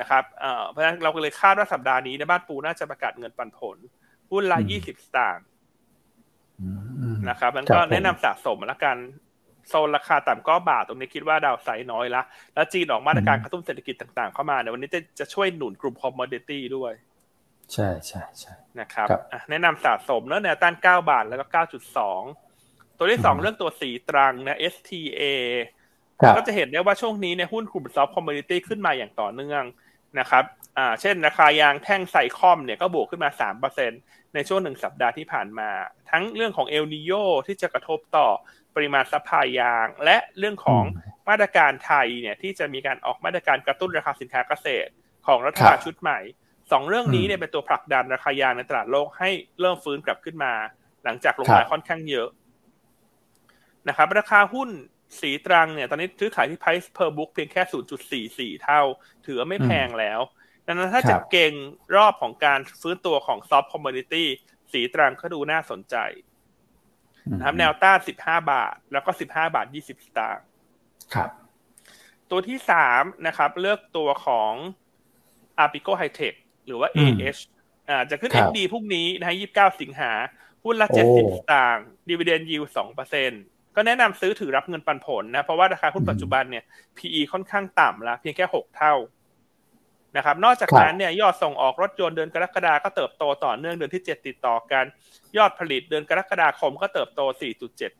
นะครับเพราะฉะนั้นเราก็เลยคาดว่าสัปดาห์นี้ในบ้านปูน่าจะประกาศเงินปันผลหุ้นละ 20 สตางค์นะครับมันก็แนะนำสะสมแล้วกันโซนราคาต่ำเก้าบาทตรงนี้คิดว่า downside น้อยละ แล้วจีนออกมาตรการกระตุ้นเศรษฐกิจต่างๆ เข้ามาในวันนี้จะจะช่วยหนุนกลุ่ม commodity ด้วย ใช่ใช่ใช่นะครับ แนะนำสะสมเนื้อแนวต้านเก้าบาทแล้วก็เก้าจุดสอง ตัวที่สองเรื่องตัวศรีตรังนะ STA ก็จะเห็นได้ว่าช่วงนี้เนี่ยหุ้นกลุ่ม soft commodity ขึ้นมาอย่างต่อเนื่องนะครับอ่าเช่น ราคายางแท่ง SICOM เนี่ยก็บวกขึ้นมา3%ในช่วงหนึ่งสัปดาห์ที่ผ่านมา ทั้งเรื่องของเอลนีโญที่จะกระทบต่อปริมาณ supply ยาง และเรื่องของมาตรการไทยเนี่ยที่จะมีการออกมาตรการกระตุ้นราคาสินค้าเกษตร ของรัฐบาลชุดใหม่สองเรื่องนี้เนี่ยเป็นตัวผลักดันราคายางในตลาดโลกให้เริ่มฟื้นกลับขึ้นมา หลังจากลงมาค่อนข้างเยอะ นะครับ ราคาหุ้นศรีตรังเนี่ย ตอนนี้ซื้อขายที่ price per book เพียงแค่ 0.44 เท่า ถือว่าไม่แพงแล้วดังนั้นถ้าจะเก่งรอบของการฟื้นตัวของ soft commodity สีตรังก็ดูน่าสนใจนะครับแนวต้าน15บาท แล้วก็15บาท20สตางค์ครับ ตัวที่สามนะครับ เลือกตัวของ Apico High Tech หรือว่า AH อ่าจะขึ้น XD พรุ่งนี้นะฮะ29สิงหาหุ้นละ70สตางค์ dividend yield 2% ก็แนะนำซื้อถือรับเงินปันผลนะ เพราะว่าราคาหุ้นปัจจุบันเนี่ย PE ค่อนข้างต่ำแล้วเพียงแค่6เท่านะครับ นอกจากนั้นเนี่ยยอดส่งออกรถยนต์เดือนกรกฎาก็เติบโตต่อเนื่องเดือนที่7ติดต่อกัน ยอดผลิตเดือนกรกฎาคมก็เติบโต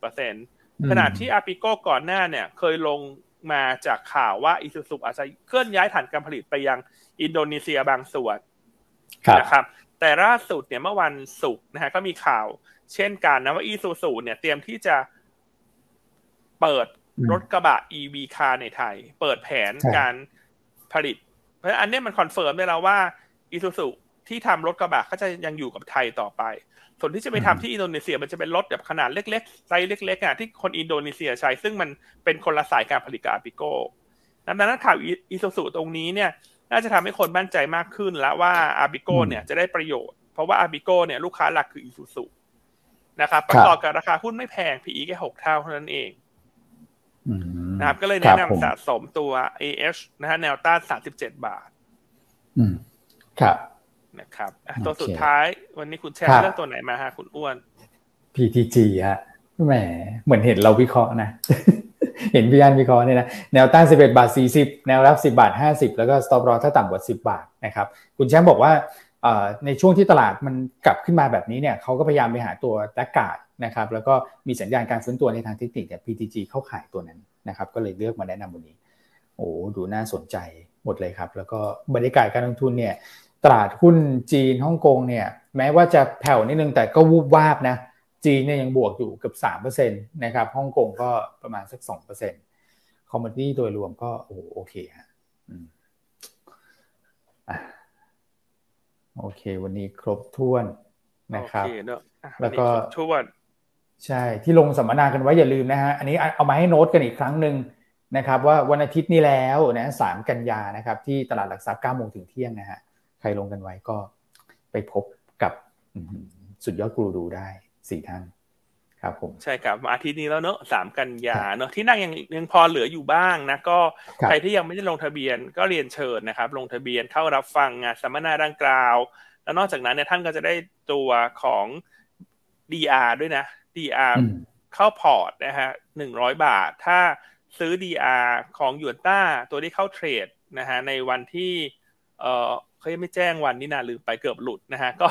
4.7%ขณะที่อาปิโกก่อนหน้าเนี่ย เคยลงมาจากข่าวว่าอิซูซุอาจจะเคลื่อนย้ายฐานการผลิตไปยังอินโดนีเซียบางส่วนนะครับ แต่ล่าสุดเนี่ยเมื่อวันศุกร์นะฮะก็มีข่าวเช่นกันนะว่าอีซูซูเนี่ยเตรียมที่จะ เปิดรถกระบะ EV คาร์ในไทย เปิดแผนการผลิต เพราะอันนี้มัน confirm ได้แล้วว่าอีซูซูที่ทำรถกระบะก็จะยังอยู่กับไทยต่อไป ส่วนที่จะไปทำที่อินโดนีเซียมันจะเป็นรถแบบขนาดเล็กๆไซส์เล็กๆอะที่คนอินโดนีเซียใช้ ซึ่งมันเป็นคนละสายการผลิตกับอาปิโกดังนั้นข่าวอีซูซูตรงนี้เนี่ย น่าจะทำให้คนมั่นใจมากขึ้นแล้วว่าอาปิโกเนี่ยจะได้ประโยชน์ เพราะว่าอาปิโกเนี่ยลูกค้าหลักคืออีซูซูนะครับประกอบกับราคาหุ้นไม่แพง PE แค่หกเท่าเท่านั้นเอง นะครับ ก็เลยแนะนำสะสมตัว AH นะฮะแนวต้านสามสิบเจ็ดบาทครับนะครับตัวสุดท้ายวันนี้คุณแชร์เลือกตัวไหนมาฮะคุณอ้วน PTG ฮะแหมเหมือนเห็นเราวิเคราะห์นะ เห็นพี่อันวิเคราะห์เนี่ยนะแนวต้าน 11 บาท 40 แนวรับ 10 บาท 50 แล้วก็ stop loss ถ้าต่ำกว่า 10 บาทนะครับคุณแชมป์บอกว่าในช่วงที่ตลาดมันกลับขึ้นมาแบบนี้เนี่ยเขาก็พยายามไปหาตัวแตกกาด นะครับแล้วก็มีสัญญาณการฟื้นตัวในทางเทคนิคเนี่ย PTG เข้าขายตัวนั้นนะครับก็เลยเลือกมาแนะนำวันนี้ โอ้ดูน่าสนใจหมดเลยครับ แล้วก็บรรยากาศการลงทุนเนี่ยตลาดหุ้นจีนฮ่องกงเนี่ยแม้ว่าจะแผ่วนิดนึงแต่ก็วูบวาบนะจีนเนี่ยยังบวกอยู่เกือบสามเปอร์เซ็นต์นะครับฮ่องกงก็ประมาณสักสองเปอร์เซ็นต์คอมมอนดี้โดยรวมก็โอโอเคฮะโอเค วันนี้ครบถ้วนนะครับ แล้วก็ท้วน ใช่ที่ลงสัมมนากันไว้อย่าลืมนะฮะอันนี้เอามาให้โน้ตกันอีกครั้งหนึ่งนะครับว่าวันอาทิตย์นี้แล้วนะสามกันยานะครับที่ตลาดหลักทรัพย์เก้าโมงถึงเที่ยงนะฮะใครลงกันไว้ก็ไปพบกับสุดยอดกูรูได้สี่ท่านครับผมใช่ครับอาทิตย์นี้แล้วเนอะสามกันยาเนอะที่นั่งยังยังพอเหลืออยู่บ้างนะก็ใครที่ยังไม่ได้ลงทะเบียนก็เรียนเชิญนะครับ ลงทะเบียนเข้ารับฟังงานสัมมนาดังกล่าว แล้วนอกจากนั้นเนี่ยท่านก็จะได้ตัวของ DR ด้วยนะ DR เข้าพอร์ตนะฮะหนึ่งร้อยบาท ถ้าซื้อ DR ของยูนต้าตัวที่เข้าเทรดนะฮะในวันที่เอ่อเขายังไม่แจ้งวันนี่นาลืมไปเกือบหลุดนะฮะก็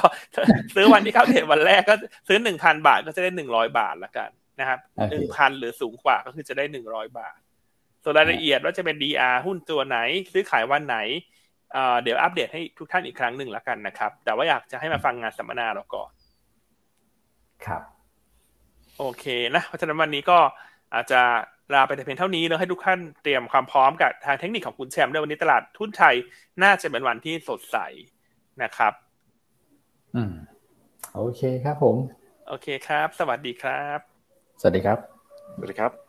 ซื้อวันที่เข้าเทรดวันแรกก็ซื้อหนึ่งพันบาทก็จะได้หนึ่งร้อยบาทละกันนะครับหนึ่งพันหรือสูงกว่าก็คือจะได้หนึ่งร้อยบาท ส่วนรายละเอียดว่าจะเป็น DR หุ้นตัวไหน ซื้อขายวันไหนเดี๋ยวอัปเดตให้ทุกท่านอีกครั้งหนึ่งละกันนะครับ แต่ว่าอยากจะให้มาฟังงานสัมมนาเราก่อน ครับ โอเคนะเพราะฉะนั้นวันนี้ก็อาจจะลาไปแต่เพียงเท่านี้แล้วให้ทุกท่านเตรียมความพร้อมกับทางเทคนิคของคุณแชมป์ด้วยวันนี้ตลาดทุนไทยน่าจะเป็นวันที่สดใสนะครับ อืม โอเคครับผม โอเคครับ สวัสดีครับ สวัสดีครับ สวัสดีครับ